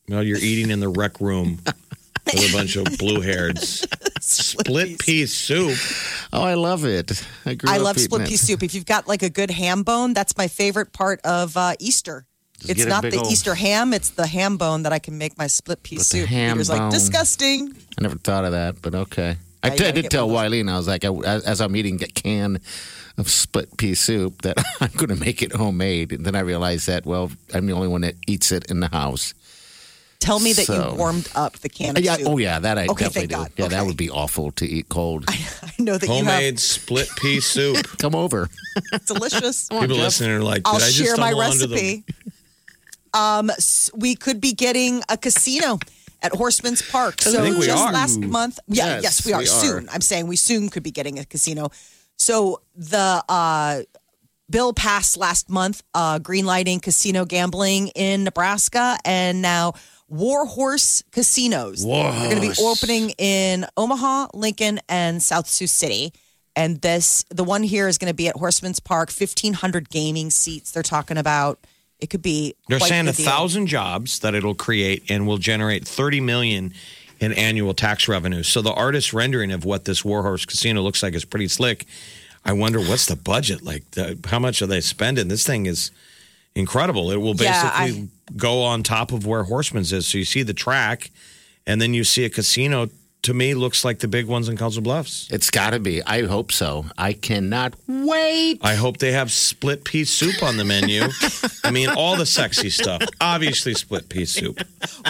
Well, you're eating in the rec room with a bunch of blue hairs. Split pea soup. Oh, I love it. I, grew I up love eating split it. pea soup. If you've got like a good ham bone, that's my favorite part of uh, Easter. Just it's get a not big the ol' Easter ham; it's the ham bone that I can make my split pea With the soup. ham Peter's like bone. disgusting. I never thought of that, but okay. I Yeah, you did- gotta did tell one of Wileen, I was like, I, as, as I'm eating a can of split pea soup, that I'm going to make it homemade. And then I realized that, well, I'm the only one that eats it in the house. Tell me that So- you warmed up the can of Yeah, soup. oh, yeah, that I Okay, definitely thank do. God. Yeah, that would be awful to eat cold. I know that Homemade split pea soup. Come over. you delicious. People listening are like, did I'll I just share my stumble the- recipe. Um, we could be getting a casino at Horsemen's Park. So just are. last month, yeah, Yes, yes, we are we are. soon. I'm saying we soon could be getting a casino. So the uh, bill passed last month, uh, greenlighting casino gambling in Nebraska, and now Warhorse casinos. They're going to be opening in Omaha, Lincoln, and South Sioux City. And this, the one here is going to be at Horsemen's Park, 1,500 gaming seats. They're talking about, it could be. They're saying a thousand jobs that it'll create and will generate 30 million in annual tax revenue. So the artist rendering of what this Warhorse Casino looks like is pretty slick. I wonder what's the budget like? The, how much are they spending? This thing is incredible. It will Yeah, basically go on top of where Horsemen's is. So you see the track, and then you see a casino. To me, looks like the big ones in Council Bluffs. It's got to be. I hope so. I cannot wait. I hope they have split pea soup on the menu. I mean, all the sexy stuff. Obviously, split pea soup.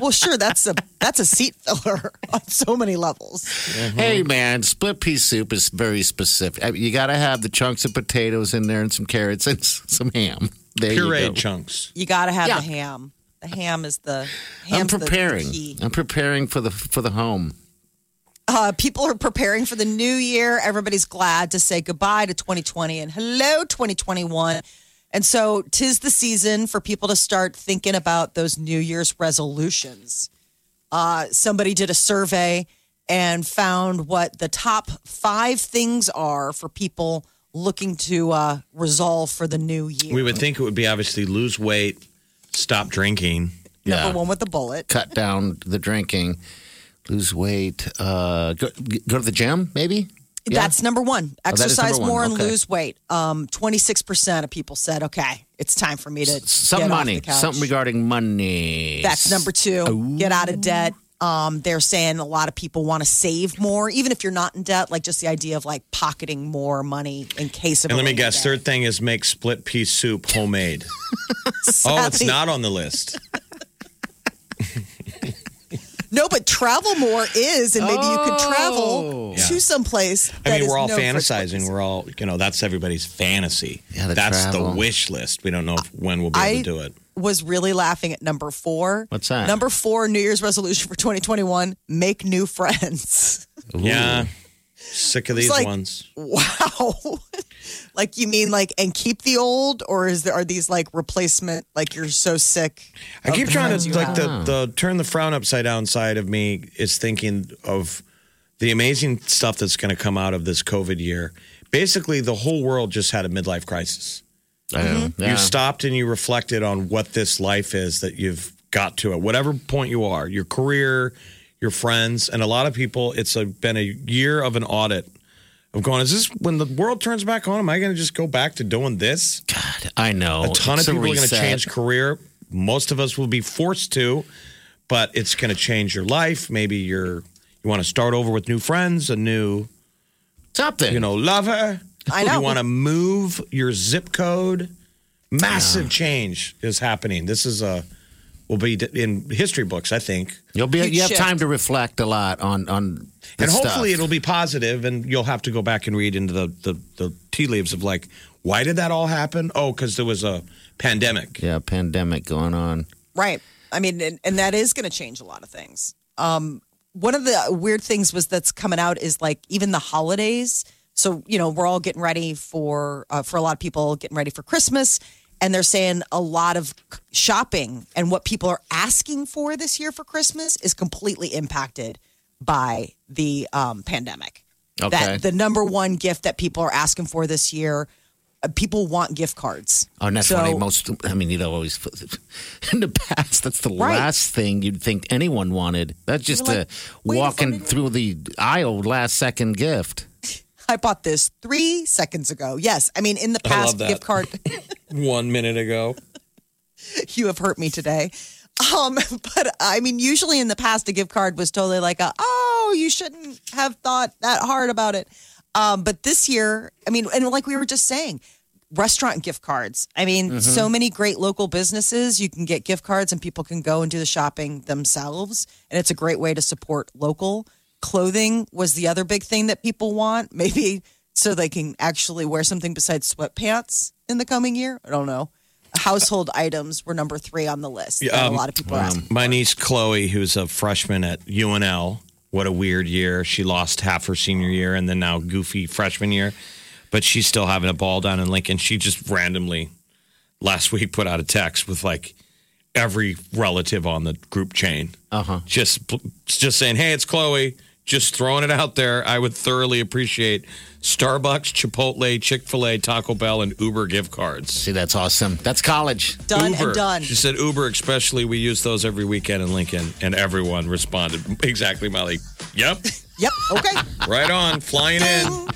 Well, sure, that's a that's a seat filler on so many levels. Mm-hmm. Hey, man, split pea soup is very specific. I mean, You got to have the chunks of potatoes in there and some carrots and some ham. There you Pureed go. chunks. You got to have Yeah. the ham. The ham is the I'm ham's the- the preparing. key. I'm preparing for the for the home. Uh, people are preparing for the new year. Everybody's glad to say goodbye to 2020 and hello 2021. And so, tis the season for people to start thinking about those New Year's resolutions. Uh, somebody did a survey and found what the top five things are for people looking to uh, resolve for the new year. We would think it would be obviously lose weight, stop drinking. Yeah. Number one with the bullet. Cut down the drinking, lose weight, uh, go, go to the gym, maybe. Yeah? That's number one. Oh, that is Exercise one. more and Okay. lose weight. Um, 26% of people said, okay, it's time for me to some get off money. the couch. Something regarding money. That's number two. Get out of debt. Um, they're saying a lot of people want to save more, even if you're not in debt. Like just the idea of like pocketing more money in case of. And let me guess, day. third thing is make split pea soup homemade. oh, it's not on the list. No, but travel more is, and maybe you could travel oh. Yeah. to someplace. I that mean, we're all known for fantasizing. We're all, you know, that's everybody's fantasy. Yeah, the that's travel. the wish list. We don't know if, when we'll be able I to do it. was really laughing at number four. What's that? Number four, New Year's resolution for 2021: make new friends. Yeah. Sick of these like- ones. Wow. Like you mean like and keep the old, or is there are these like replacement? Like you're so sick. I keep trying to like the the turn the frown upside down side of me is thinking of the amazing stuff that's going to come out of this COVID year. Basically, the whole world just had a midlife crisis. Uh, yeah. You stopped and you reflected on what this life is that you've got to at whatever point you are, your career, your friends, and a lot of people. It's a, been a year of an audit of going. Is this when the world turns back on? Am I going to just go back to doing this? God, I know. a ton It's of people are going to change career. Most of us will be forced to, but it's going to change your life. Maybe you're you want to start over with new friends, a new something. you know lover. I know. You want to move your zip code. Massive change is happening. This is a will be in history books, I think, You'll be. Huge You have shift. time to reflect a lot on on. The and hopefully stuff. it'll be positive. And you'll have to go back and read into the the, the tea leaves of like, why did that all happen? Oh, because there was a pandemic. Yeah, pandemic going on. Right. I mean, and, and that is going to change a lot of things. Um, one of the weird things was that's coming out is like even the holidays. So you know we're all getting ready for uh, for a lot of people getting ready for Christmas, and they're saying a lot of shopping and what people are asking for this year for Christmas is completely impacted by the um, pandemic. Okay. That the number one gift that people are asking for this year, uh, people want gift cards. Oh, and that's So- funny. Most, I mean, you'd always in the past. That's the Right. last thing you'd think anyone wanted. That's just a like, walking through the aisle, last second gift. I bought this three seconds ago. Yes, I mean in the past gift card. One minute ago. you have hurt me today. Um, but I mean, usually in the past, a gift card was totally like, a, "Oh, you shouldn't have thought that hard about it." Um, but this year, I mean, and like we were just saying, restaurant gift cards. I mean, so many great local businesses. You can get gift cards, and people can go and do the shopping themselves, and it's a great way to support local. Clothing was the other big thing that people want, maybe so they can actually wear something besides sweatpants in the coming year. I don't know. Household items were number three on the list. Yeah, um, a lot of people are asking. My niece Chloe, who's a freshman at UNL, what a weird year. She lost half her senior year and then now goofy freshman year, but she's still having a ball down in Lincoln. She just randomly last week put out a text with like every relative on the group chain. Uh huh. Just just saying, "Hey, it's Chloe. Just throwing it out there. I would thoroughly appreciate Starbucks, Chipotle, Chick fil A, Taco Bell, and Uber gift cards. See, that's awesome. That's college. Done Uber. and done. She said Uber, especially, we use those every weekend in Lincoln, and everyone responded exactly, Molly. Yep, Yep. Okay. right on, flying in.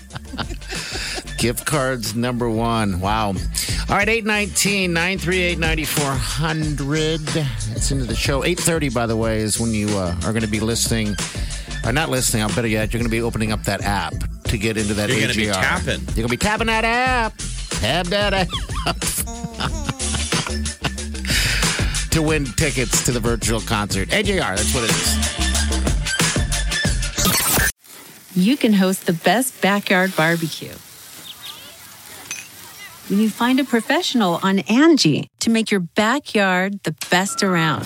Gift cards number one. Wow. All right, 819 938 9400. It's into the show. 830, by the way, is when you uh, are going to be listening. Or not listening, I'll better yet, you're going to be opening up that app to get into that You're AJR. gonna be tapping. You're going to be tapping that app. Tap that app. to win tickets to the virtual concert. AJR, that's what it is. you can host the best backyard barbecue. When you find a professional on Angie to make your backyard the best around.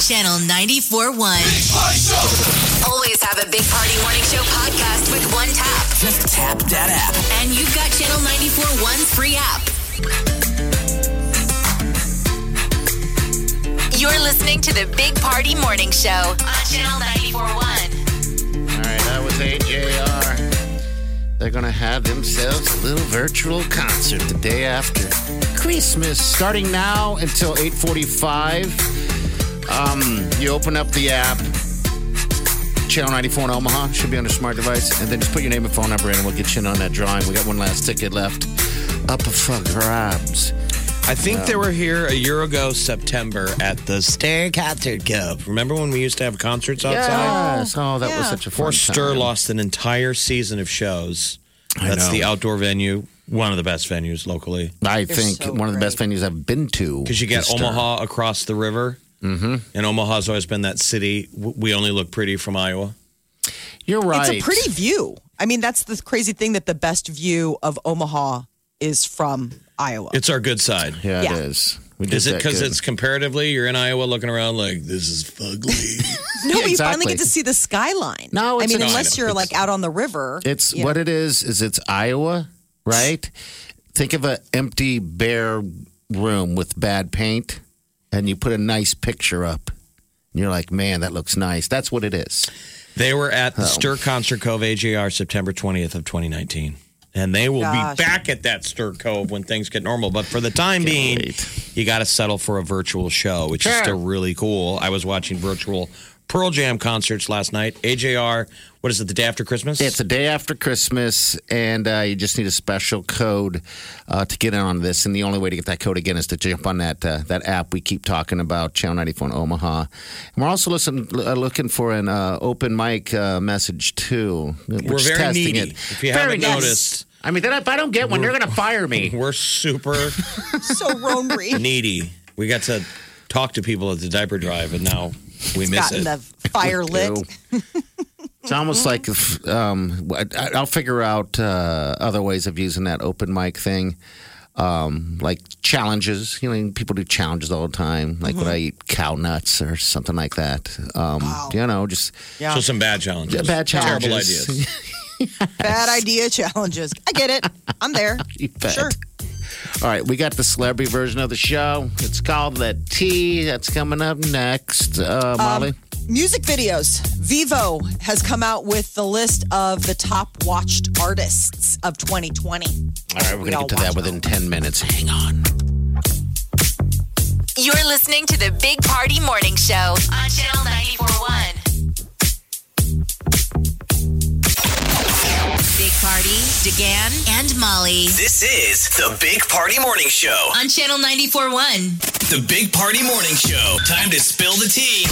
Channel 94.1. Always have a Big Party Morning Show podcast with one tap. Just tap that app. And you've got Channel 94.1's free app. You're listening to the Big Party Morning Show on Channel 94.1. All right, that was AJR. They're going to have themselves a little virtual concert the day after Christmas, starting now until 8:45. Um, you open up the app, Channel 94 in Omaha, should be on a smart device, and then just put your name and phone number in, and we'll get you in on that drawing. We got one last ticket left up for grabs. I think they were here a year ago, September, at the Stir Concert Cove. Remember when we used to have concerts outside? Yes. Oh, that was such a fun Before Stir lost an entire season of shows. I That's know. the outdoor venue, one of the best venues locally. I They're think so one of the best venues I've been to. Because you get. Omaha across the river. Mm-hmm. And Omaha's always been that city. We only look pretty from Iowa. You're right. It's a pretty view. I mean, that's the crazy thing that the best view of Omaha is from Iowa. It's our good side. Yeah, Yeah. it is. Is it because it's comparatively, you're in Iowa looking around like, this is fugly? no, Yeah, but you finally get to see the skyline. No, I mean, a- unless I you're like out on the river. It's what know. it is. Is it's Iowa, right? Think of an empty, bare room with bad paint, and you put a nice picture up. And you're like, man, that looks nice. That's what it is. they were at Oh. the Stir Concert Cove AJR September 20th of 2019. And they will Gosh. be back at that Stir Cove when things get normal. But for the time being, wait. you got to settle for a virtual show, which is Sure. still really cool. I was watching virtual Pearl Jam concerts last night. AJR, what is it, the day after Christmas? It's the day after Christmas, and uh, you just need a special code uh, to get in on this. And the only way to get that code again is to jump on that uh, that app we keep talking about, Channel 94 in Omaha. And we're also listen, uh, looking for an uh, open mic uh, message too. We're very testing needy. It. If you Very haven't nice. noticed, I mean, then if I don't get one, they're going to fire me. we're super so Ronery needy. We got to talk to people at the diaper drive, and now we miss gotten it. the fire lit. It's almost like if, um, I- I'll figure out uh, other ways of using that open mic thing. Um, like challenges, you know, people do challenges all the time. Like would I eat cow nuts or something like that? Um, You know, just Yeah. So some bad challenges. bad challenges. Terrible ideas. Bad idea challenges. I get it. I'm there. You bet. Sure. All right, we got the celebrity version of the show. It's called The Tea. That's coming up next. Uh, Molly. Music videos. Vevo has come out with the list of the top watched artists of 2020. all right, we're we going to all get to that watch within 10 minutes. Hang on. You're listening to the Big Party Morning Show on Channel 94.1. Party, DeGan, and Molly This is the Big Party Morning Show. on Channel 94.1. The Big Party Morning Show. Time to spill the tea.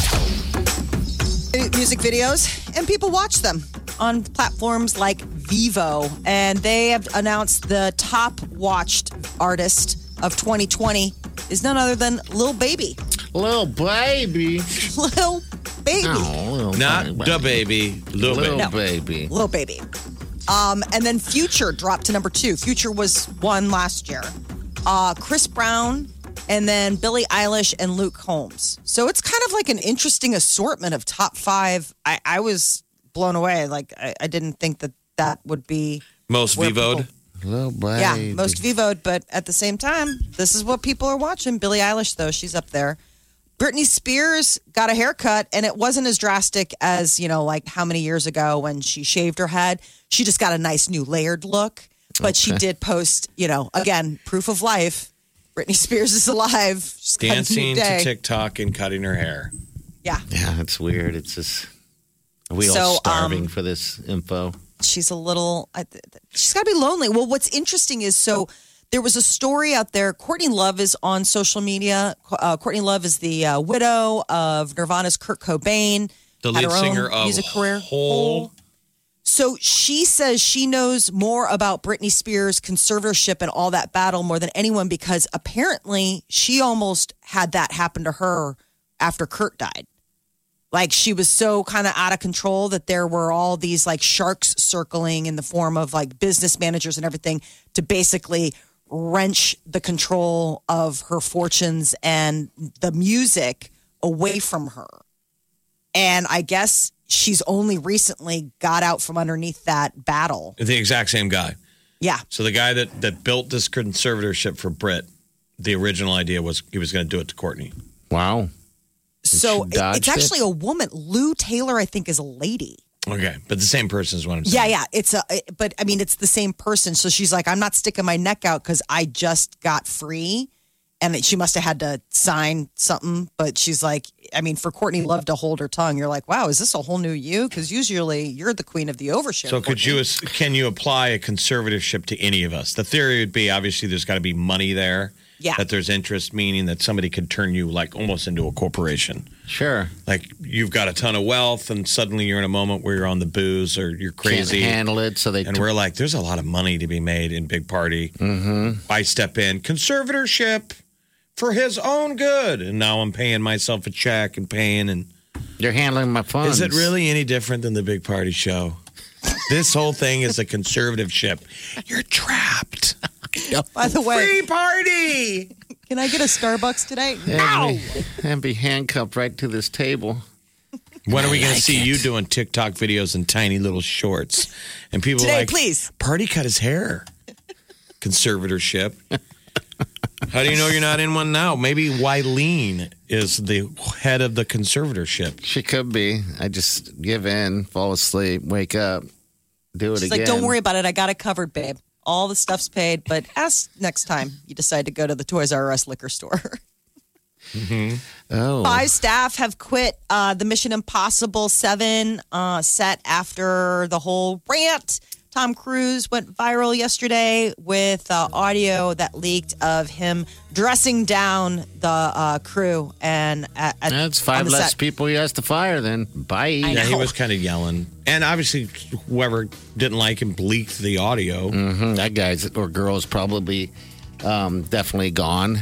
music videos and people watch them on platforms like Vevo. And they have announced the top watched artist of 2020 is none other than Lil Baby. Lil Baby. Lil Baby. Oh, little Not baby. the baby, little Lil baby. baby. Lil Baby. Um, and then Future dropped to number two. Future was one last year. Uh, Chris Brown, and then Billie Eilish and Luke Combs. So it's kind of like an interesting assortment of top five. I, I was blown away. Like I, I didn't think that that would be Most Where vivoed. Lil baby. yeah most vivoed. But at the same time, this is what people are watching. Billie Eilish though she's up there. Britney Spears got a haircut, and it wasn't as drastic as you know, like how many years ago when she shaved her head. She just got a nice new layered look. But she did post, you know, again, proof of life. Britney Spears is alive. She's got a new Dancing to TikTok and cutting her hair. Yeah, Yeah, it's weird. It's just. Are we So, all starving um, for this info? she's a little. I, she's got to be lonely. Well, what's interesting is so there was a story out there. Courtney Love is on social media. Uh, Courtney Love is the uh, widow of Nirvana's Kurt Cobain. The lead singer of music career. Hole. So she says she knows more about Britney Spears' conservatorship and all that battle more than anyone because apparently she almost had that happen to her after Kurt died. Like she was so kind of out of control that there were all these like sharks circling in the form of like business managers and everything to basically wrench the control of her fortunes and the music away from her. And I guess she's only recently got out from underneath that battle. The exact same guy. Yeah. So the guy that, that built this conservatorship for Brit, the original idea was he was going to do it to Courtney. Wow. So she it- dodged it's it? actually a woman. Lou Taylor, I think, is a lady. Okay, but the same person is what I'm saying. yeah. yeah. It's a, but I mean, it's the same person. So she's like, I'm not sticking my neck out because I just got free. And she must have had to sign something. But she's like, I mean, for Courtney Love to hold her tongue, you're like, wow, is this a whole new you? Because usually you're the queen of the overshare. So could you can you apply a conservatorship to any of us? The theory would be obviously there's got to be money there. Yeah. That there's interest, meaning that somebody could turn you like almost into a corporation. Sure. Like you've got a ton of wealth, and suddenly you're in a moment where you're on the booze or you're crazy. Can't handle it, so they. and we're like, there's a lot of money to be made in Big Party. Mm-hmm. I step in, conservatorship for his own good. And now I'm paying myself a check and paying. And You're handling my funds. is it really any different than the Big Party show? this whole thing is a conservative ship. You're trapped. By the way, Free party. Can I get a Starbucks today? And be, and be handcuffed right to this table. When are we going to see you doing TikTok videos in tiny little shorts? And people are Today, like, please. Party cut his hair. Conservatorship. How do you know you're not in one now? Maybe Wileen is the head of the conservatorship. She could be. I just give in, fall asleep, wake up, do it She's again. like, don't worry about it. I got it covered, babe. All the stuff's paid, but ask next time you decide to go to the Toys R Us liquor store. Five staff have quit uh, the Mission Impossible 7 uh, set after the whole rant. Tom Cruise went viral yesterday with uh, audio that leaked of him dressing down the uh, crew. And at, at, that's five less set. people he has to fire. Then bye. Yeah, he was kind of yelling. And obviously, whoever didn't like him leaked the audio. Mhm, That guy's or girl is probably um, definitely gone,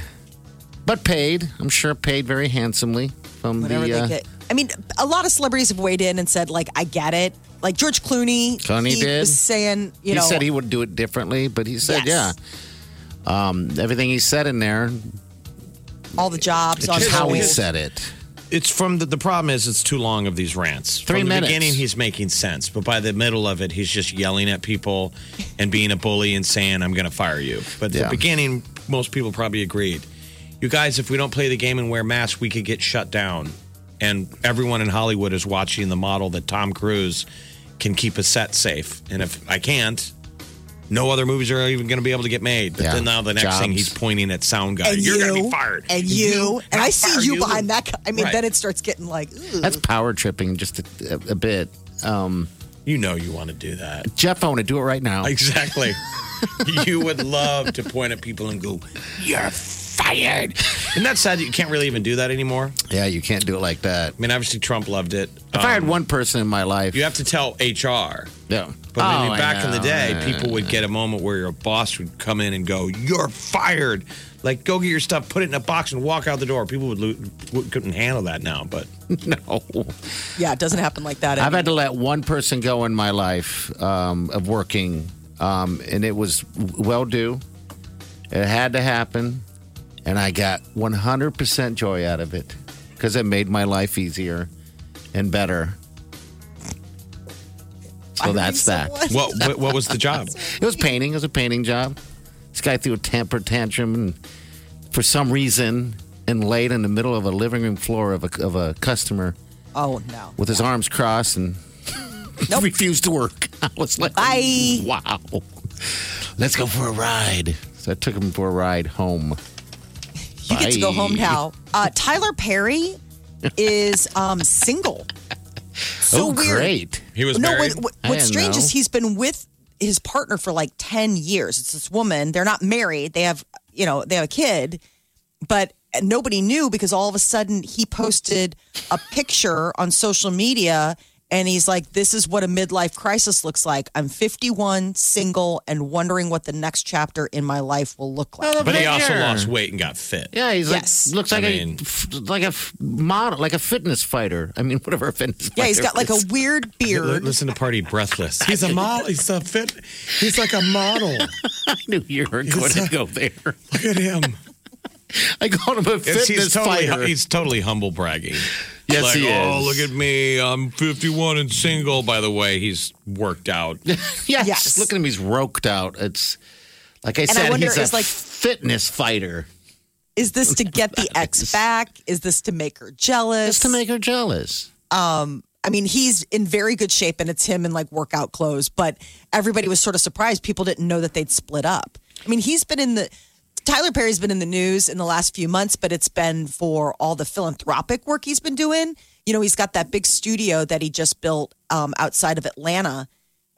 but paid. I'm sure paid very handsomely from Whatever the. they Uh, get. I mean, a lot of celebrities have weighed in and said, like, I get it. Like George Clooney, Clooney he did. was saying, you know. he know, said he would do it differently, but he said, Yes. yeah. Um, everything he said in there, all the jobs on just how he hold. said it. It's from the, the problem is it's too long of these rants. Three from the minutes. beginning, he's making sense, but by the middle of it, he's just yelling at people and being a bully and saying, "I'm going to fire you." But Yeah. the beginning, most people probably agreed. You guys, if we don't play the game and wear masks, we could get shut down. And everyone in Hollywood is watching the model that Tom Cruise can keep a set safe. And if I can't, no other movies are even going to be able to get made. But Yeah. then now the next thing he's pointing at sound guy. and You're you, going to be fired. And you, and I'll I see fire you, behind that. guy. I mean, Right. then it starts getting like, ugh. That's power tripping just a, a, a bit. Um, You know you want to do that. Jeff, I want to do it right now. Exactly. you would love to point at people and go, "You're fired." fired. Isn't that sad that you can't really even do that anymore? Yeah, you can't do it like that. I mean, obviously Trump loved it. If I had Um, one person in my life, you have to tell HR. yeah. But I Oh, mean, back in the day, Yeah. people would get a moment where your boss would come in and go, "You're fired." Like, go get your stuff, put it in a box, and walk out the door. People would lo- couldn't handle that now, but no. Yeah, it doesn't happen like that. I've had to let one person go in my life um, of working, um, and it was well due. It had to happen, and I got 100% joy out of it because it made my life easier and better. So that's that. what, what what was the job? It was painting. It was a painting job. This guy threw a temper tantrum, and for some reason, and laid in the middle of a living room floor of a, of a customer Oh no. with his arms crossed and refused to work. I was like, Bye. wow. Let's go for a ride. So I took him for a ride home. You get to go home now. Uh, Tyler Perry is um, single. So oh, weird. great. He was no, married. what, what- what's strange know. is he's been with his partner for like 10 years. It's this woman. They're not married. They have, you know, they have a kid, but nobody knew because all of a sudden he posted a picture on social media and he's like, This is what a midlife crisis looks like. I'm 51, single, and wondering what the next chapter in my life will look like. But he also lost weight and got fit. Yeah, he's Yes. like looks I like mean- a f- like a f- model, like a fitness fighter. I mean, whatever a fitness. Yeah, he's got like a weird beard. Listen to Party Breathless. He's a model. He's a fit. He's like a model. I knew you were going to go there. Look at him. I called him a fitness he's totally fighter. he's totally humble bragging. Yes, like, he is. oh, look at me. I'm 51 and single. By the way, he's worked out. yes. Yes. Look at him. He's roped out. It's like I I said. wonder, he's is a like- fitness fighter. Is this to get the ex back? Is this to make her jealous? Just to make her jealous. um I mean, he's in very good shape and it's him in like workout clothes, but everybody was sort of surprised. People didn't know that they'd split up. I mean, he's been in the Tyler Perry's been in the news in the last few months, but it's been for all the philanthropic work he's been doing. You know, he's got that big studio that he just built um, outside of Atlanta,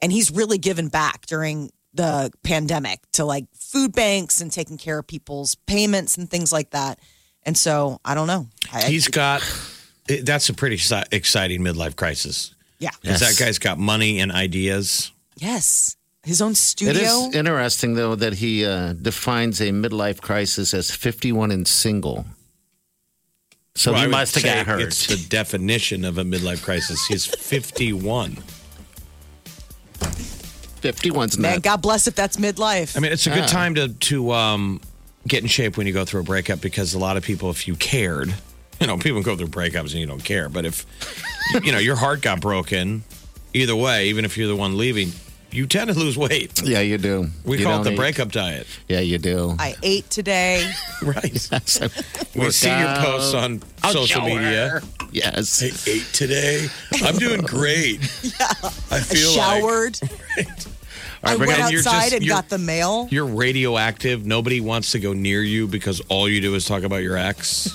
and he's really given back during the pandemic to like food banks and taking care of people's payments and things like that. And so I don't know. I, He's got. That's a pretty exciting midlife crisis. yeah, Because Yes. that guy's got money and ideas. yes, his own It studio. is interesting, though, that he uh, defines a midlife crisis as 51 and single. So Well, I he would must have got hurt. It's the definition of a midlife crisis. He's 51. 51's Man, not. God bless if that's midlife. I mean, it's a good Ah. time to to um, get in shape when you go through a breakup because a lot of people, if you cared, you know, people go through breakups and you don't care. But if you know your heart got broken, either way, even if you're the one leaving, you tend to lose weight. Yeah, you do. We You call it don't the eat. breakup diet, Yeah, you do. I ate today. right? So, we work see your posts on I'll social media. her. Yes. I ate today. I'm doing great. Yeah. I feel like showered. I right, we're went gonna- outside just- and got the mail. you're radioactive. Nobody wants to go near you because all you do is talk about your ex.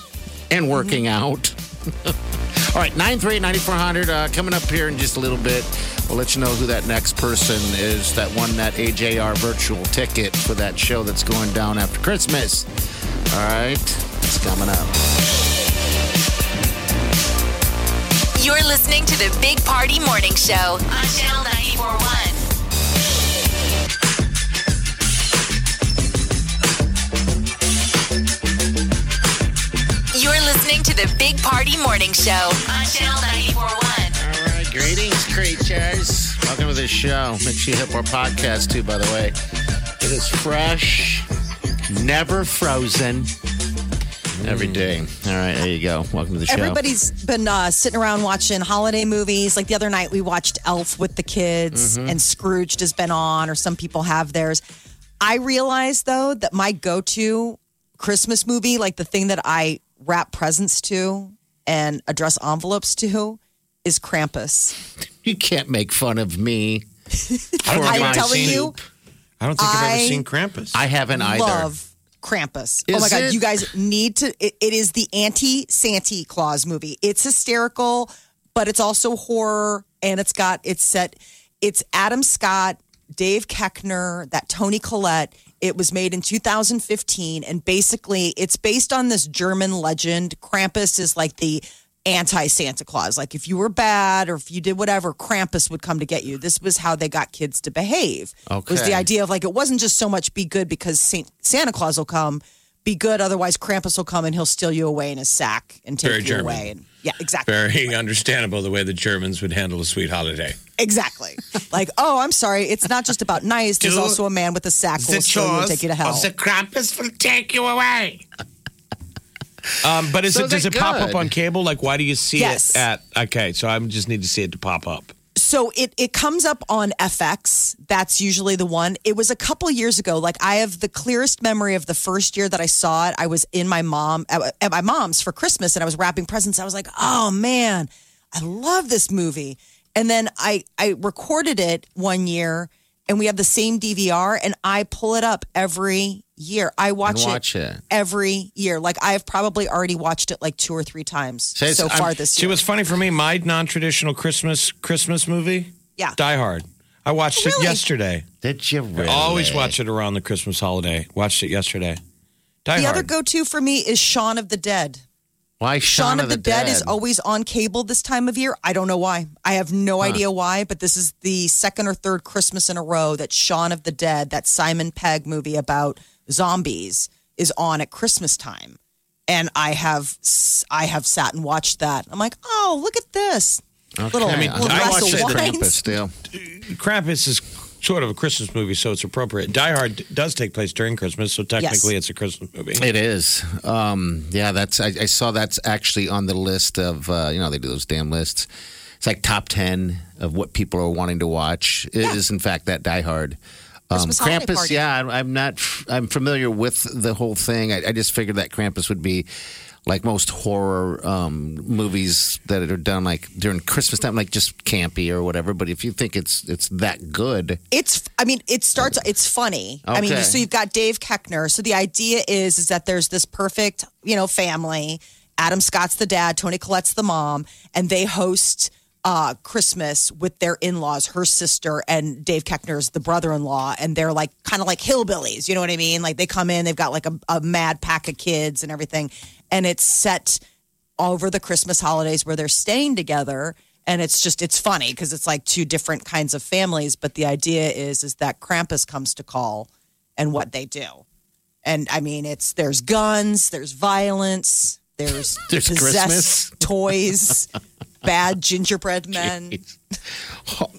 and working mm-hmm. out. All right, 938 9400 uh, coming up here in just a little bit. We'll let you know who that next person is that won that AJR virtual ticket for that show that's going down after Christmas. All right, it's coming up. You're listening to the Big Party Morning Show on Channel 941. To the Big Party Morning Show on Channel 941. All right, greetings, creatures. Welcome to the show. Make sure you hit our podcast too, by the way. It is fresh, never frozen, every day. All right, there you go. Welcome to the show. Everybody's been uh, sitting around watching holiday movies. Like the other night, we watched Elf with the kids, Mm-hmm. and Scrooged has been on, or some people have theirs. I realized though that my go-to Christmas movie, like the thing that I wrap presents to and address envelopes to, is Krampus. You can't make fun of me. I don't For think I'm my telling seen- you, I don't think I've ever seen Krampus. I haven't either. love Krampus. oh Is my god, it? you guys need to. It, it is the anti Santa Claus movie. It's hysterical, but it's also horror, and it's got it's set. It's Adam Scott, Dave Koechner, that Toni Collette. It was made in 2015, and basically, it's based on this German legend. Krampus is like the anti Santa Claus. Like, if you were bad or if you did whatever, Krampus would come to get you. This was how they got kids to behave. It was the idea of like, it wasn't just so much be good because Saint, Santa Claus will come, be good, otherwise, Krampus will come and he'll steal you away in his sack and take Very you German. away. And, yeah, exactly. Very understandable the way the Germans would handle a sweet holiday. Exactly. like, oh, I'm sorry. It's not just about nice. There's Do also a man with a sack who will steal you and take you to hell. So Krampus will take you away. Um, but is So it is does it it pop up on cable? Like, why do you see Yes. it at? Okay, so I just need to see it to pop up. So it it comes up on FX. That's usually the one. It was a couple years ago. Like I have the clearest memory of the first year that I saw it. I was in my mom at, at my mom's for Christmas, and I was wrapping presents. I was like, "Oh man, I love this movie." And then I I recorded it one year, and we have the same DVR, and I pull it up every year. I watch, watch it. every year. Like I've probably already watched it like two or three times So so far I'm- this year. See, year. what's funny for me, my non-traditional Christmas Christmas movie, Yeah. Die Hard. I watched Really? it yesterday. Did you really? I always watch it around the Christmas holiday. Watched it yesterday. Die Hard the Hard. other go to for me is Shaun of the Dead. Why Shaun of the, Dead, is always on cable this time of year. I don't know why. I have no idea why, but this is the second or third Christmas in a row that Shaun of the Dead, that Simon Pegg movie about zombies, is on at Christmas time. And I have I have sat and watched that. I'm like, oh, look at this. Little, I mean, little I watched of. Krampus still. Krampus is sort of a Christmas movie, so it's appropriate. Die Hard does take place during Christmas, so technically it's a Christmas movie. It is. Um, yeah, that's. I, I saw that's actually on the list of. Uh, you know, they do those damn lists. It's like top ten of what people are wanting to watch. Is in fact, that Die Hard. Um, Krampus, yeah, I'm- I'm not. I'm familiar with the whole thing. I, I just figured that Krampus would be like most horror um, movies that are done like during Christmas time, like just campy or whatever. But if you think it's it's that good, It's, I mean, it starts, it's funny. I mean, so you've got Dave Koechner. So the idea is, is that there's this perfect, you know, family. Adam Scott's the dad, Toni Collette's the mom, and they host uh, Christmas with their in-laws, her sister and Dave Koechner's the brother-in-law, and they're like kind of like hillbillies. You know what I mean? Like they come in, they've got like a, a mad pack of kids and everything, and it's set over the Christmas holidays where they're staying together. And it's just it's funny because it's like two different kinds of families, but the idea is is that Krampus comes to call and what they do. And I mean it's there's guns, there's violence, there's, There's possessed toys, bad gingerbread men.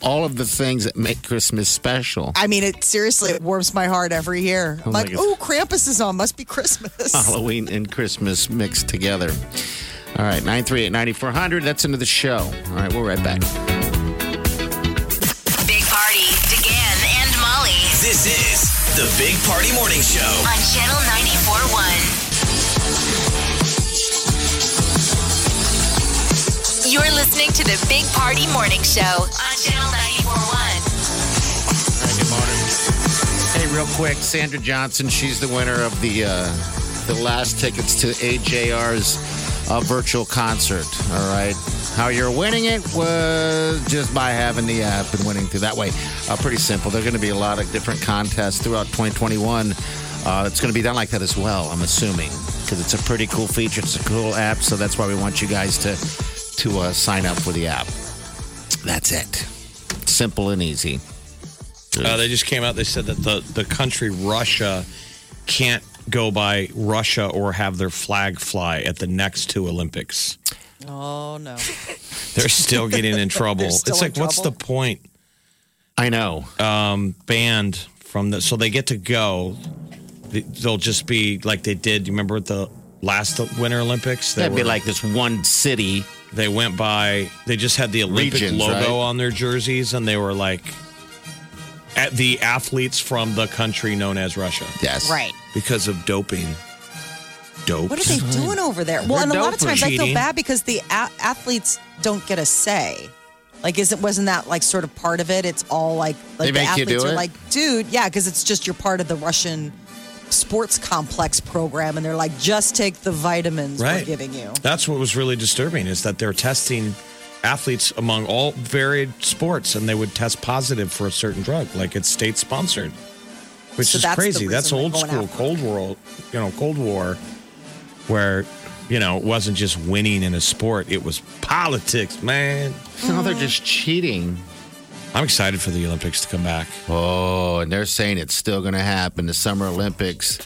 All of the things that make Christmas special. I mean it seriously it warms my heart every year. I'm Oh like, oh, Krampus is on, must be Christmas. Halloween and Christmas mixed together. All right, 938 9400. That's into the show. All right, we'll right back. Big Party, DeGan and Molly This is the Big Party Morning Show. on Channel 94.1. You're listening to the Big Party Morning Show on Channel 94.1. All right, good morning. Hey, real quick, Sandra Johnson, she's the winner of the uh, the last tickets to AJR's uh, virtual concert. All right. How you're winning it was just by having the app and winning through that way. Uh, pretty simple. There are going to be a lot of different contests throughout 2021. Uh, it's going to be done like that as well, I'm assuming, because it's a pretty cool feature. It's a cool app, so that's why we want you guys to to uh, sign up for the app. That's it. Simple and easy. Uh, they just came out. They said that the, the country Russia can't go by Russia or have their flag fly at the next two Olympics. Oh no. They're still getting in trouble. it's in like, what's the point? I know. Um, banned from the so they get to go. They- They'll just be like they did. You remember at the last Winter Olympics? They That'd be like this one city. They went by. They just had the Olympic Regions, logo right? on their jerseys, and they were like at the athletes from the country known as Russia. Yes. Right. because of doping. Dope. What are they doing over there? Well, They're and a lot of dope for times I feel bad because the a- athletes don't get a say. Like, is it wasn't that like sort of part of it? It's all like like They the make you athletes do are it? like, dude, yeah, because it's just you're part of the Russian sports complex program, and they're like, just take the vitamins we're giving you. That's what was really disturbing is that they're testing athletes among all varied sports, and they would test positive for a certain drug, like it's state sponsored. Which So is that's crazy. That's old school after Cold War, you know, Cold War, where you know it wasn't just winning in a sport; it was politics, man. No, they're mm. just cheating. I'm excited for the Olympics to come back. Oh, and they're saying it's still going to happen. The Summer Olympics,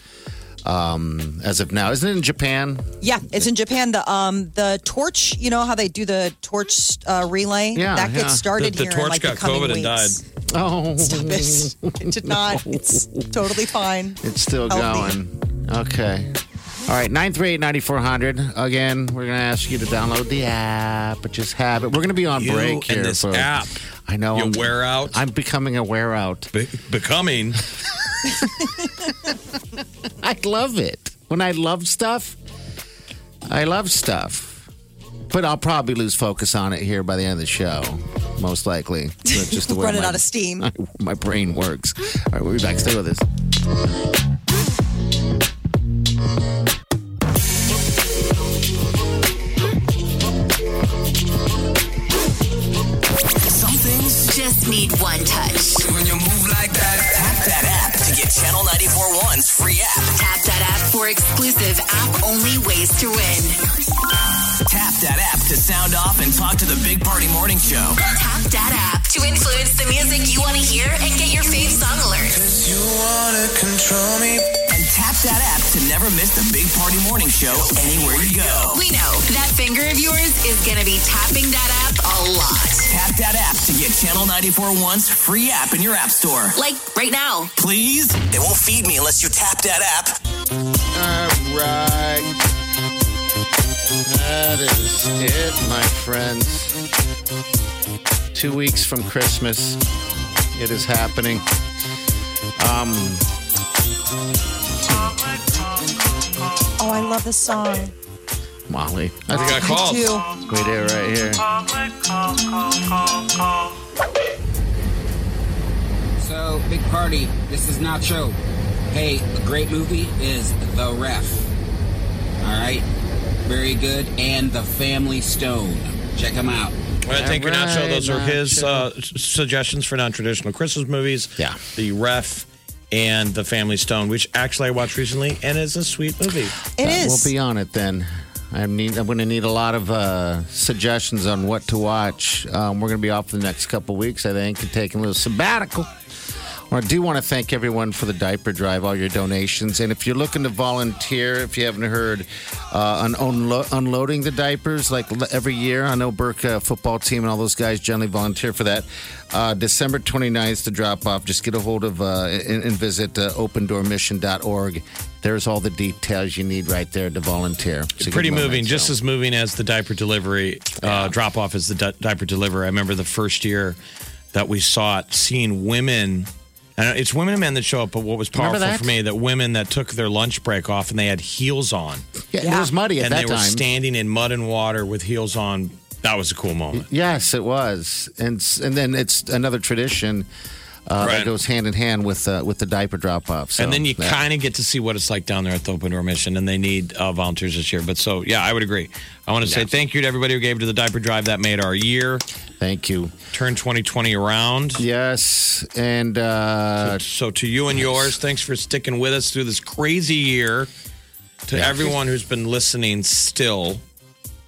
um, as of now, isn't it in Japan? Yeah, it's in Japan. The um the torch, you know how they do the torch uh, relay? Yeah, that yeah. gets started The- the here torch in like got the coming COVID and weeks. died. Oh, Stop it. It did not. It's totally fine. It's still Healthy. going. Okay. All right, 938-9400. Again, we're going to ask you to download the app, but just have it. We're going to be on You break and here. this for, app. I know. You I'm, wear out, I'm becoming a wear out. be- becoming. I love it. When I love stuff, I love stuff. But I'll probably lose focus on it here by the end of the show, most likely. That's just the way Running my, out of steam. my brain works. All right, we'll be back. Stay with us. Need one touch. when you move like that, tap that app to get Channel 94.1's free app. Tap that app for exclusive app only ways to win. Tap that app to sound off and talk to the Big Party Morning Show. Tap that app to influence the music you want to hear and get your fave song alerts. You wanna control me. And tap that app to never miss the Big Party Morning Show anywhere you go. We know that finger of yours is going to be tapping that app a lot. Tap that app to get Channel 94.1's free app in your app store. Like right now. Please? They won't feed me unless you tap that app. All right. That is it, my friends. Two weeks from Christmas. It is happening. Um, Oh, I love this song. Molly. I got Me called. too. We do right here. So, big party. This is Nacho. Hey, a great movie is The Ref. All right, very good. And The Family Stone. Check them out. All right, thank you, All Nacho. Those are his uh, suggestions for non-traditional Christmas movies. Yeah. the Ref and the Family Stone, which actually I watched recently, and is a sweet movie. It is. We'll be on it then. I need. I'm going to need a lot of uh, suggestions on what to watch. Um, we're going to be off for the next couple weeks, I think, and taking a little sabbatical. Well, I do want to thank everyone for the diaper drive, all your donations, and if you're looking to volunteer, if you haven't heard, uh, on unlo- unloading the diapers like l- every year, I know Burke uh, football team and all those guys generally volunteer for that. Uh, December 29th to drop off. Just get a hold of uh, and, and visit uh, opendoormission.org. There's all the details you need right there to volunteer. It's Pretty moving, just as moving as the diaper delivery uh, drop off as the di- diaper delivery. I remember the first year that we saw it, seeing women. And it's women and men that show up, but what was powerful that? for me that women that took their lunch break off and they had heels on, Yeah, and it was muddy at and that they were time. standing in mud and water with heels on. That was a cool moment. Yes, it was, and and then it's another tradition uh, that goes hand in hand with uh, with the diaper drop off. So, and then you yeah. kind of get to see what it's like down there at the Open Door Mission, and they need uh, volunteers this year. But so, yeah, I would agree. I want to say thank you to everybody who gave to the diaper drive. That made our year. Thank you. Turn 2020 around. Yes, and uh, So to you and yours, thanks for sticking with us through this crazy year. To Yeah. everyone who's been listening still,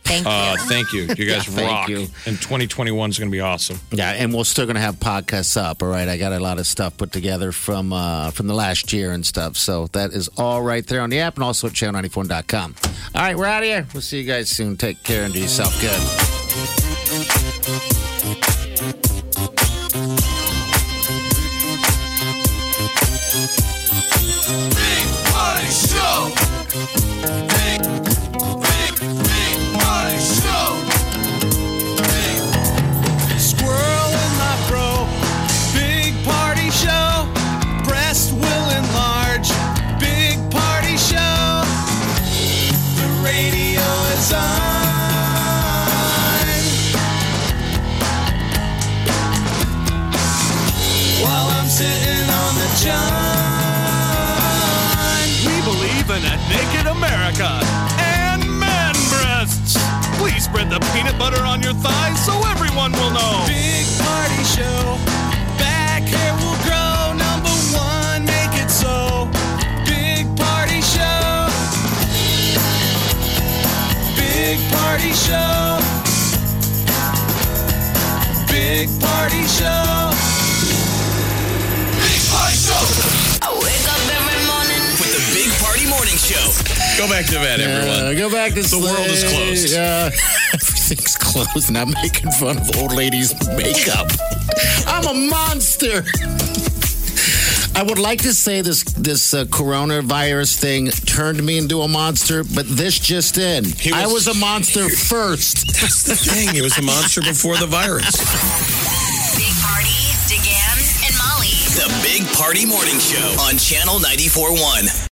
Thank uh, thank you. You guys Yeah, thank rock. you. And 2021 is going to be awesome. yeah, and we're still gonna have podcasts up. All right, I got a lot of stuff put together from uh, from the last year and stuff. So that is all right there on the app and also at channel94.com. All right, we're out of here. We'll see you guys soon. Take care and do yourself good. butter on your thighs so everyone will know. Big party show. Back hair will grow. Number one, make it so. Big party show. Big party show. Big party show. Big party show. I wake up every morning with the Big Party Morning Show. Go back to bed, everyone. Yeah, go back to The sleep. world is closed. Yeah. Everything's closed, and I'm making fun of old ladies' makeup. I'm a monster. I would like to say this this uh, coronavirus thing turned me into a monster, but this just in. I was a monster first. That's the thing. It was a monster before the virus. Big Party, DeGan, and Molly. The Big Party Morning Show on Channel 94.1.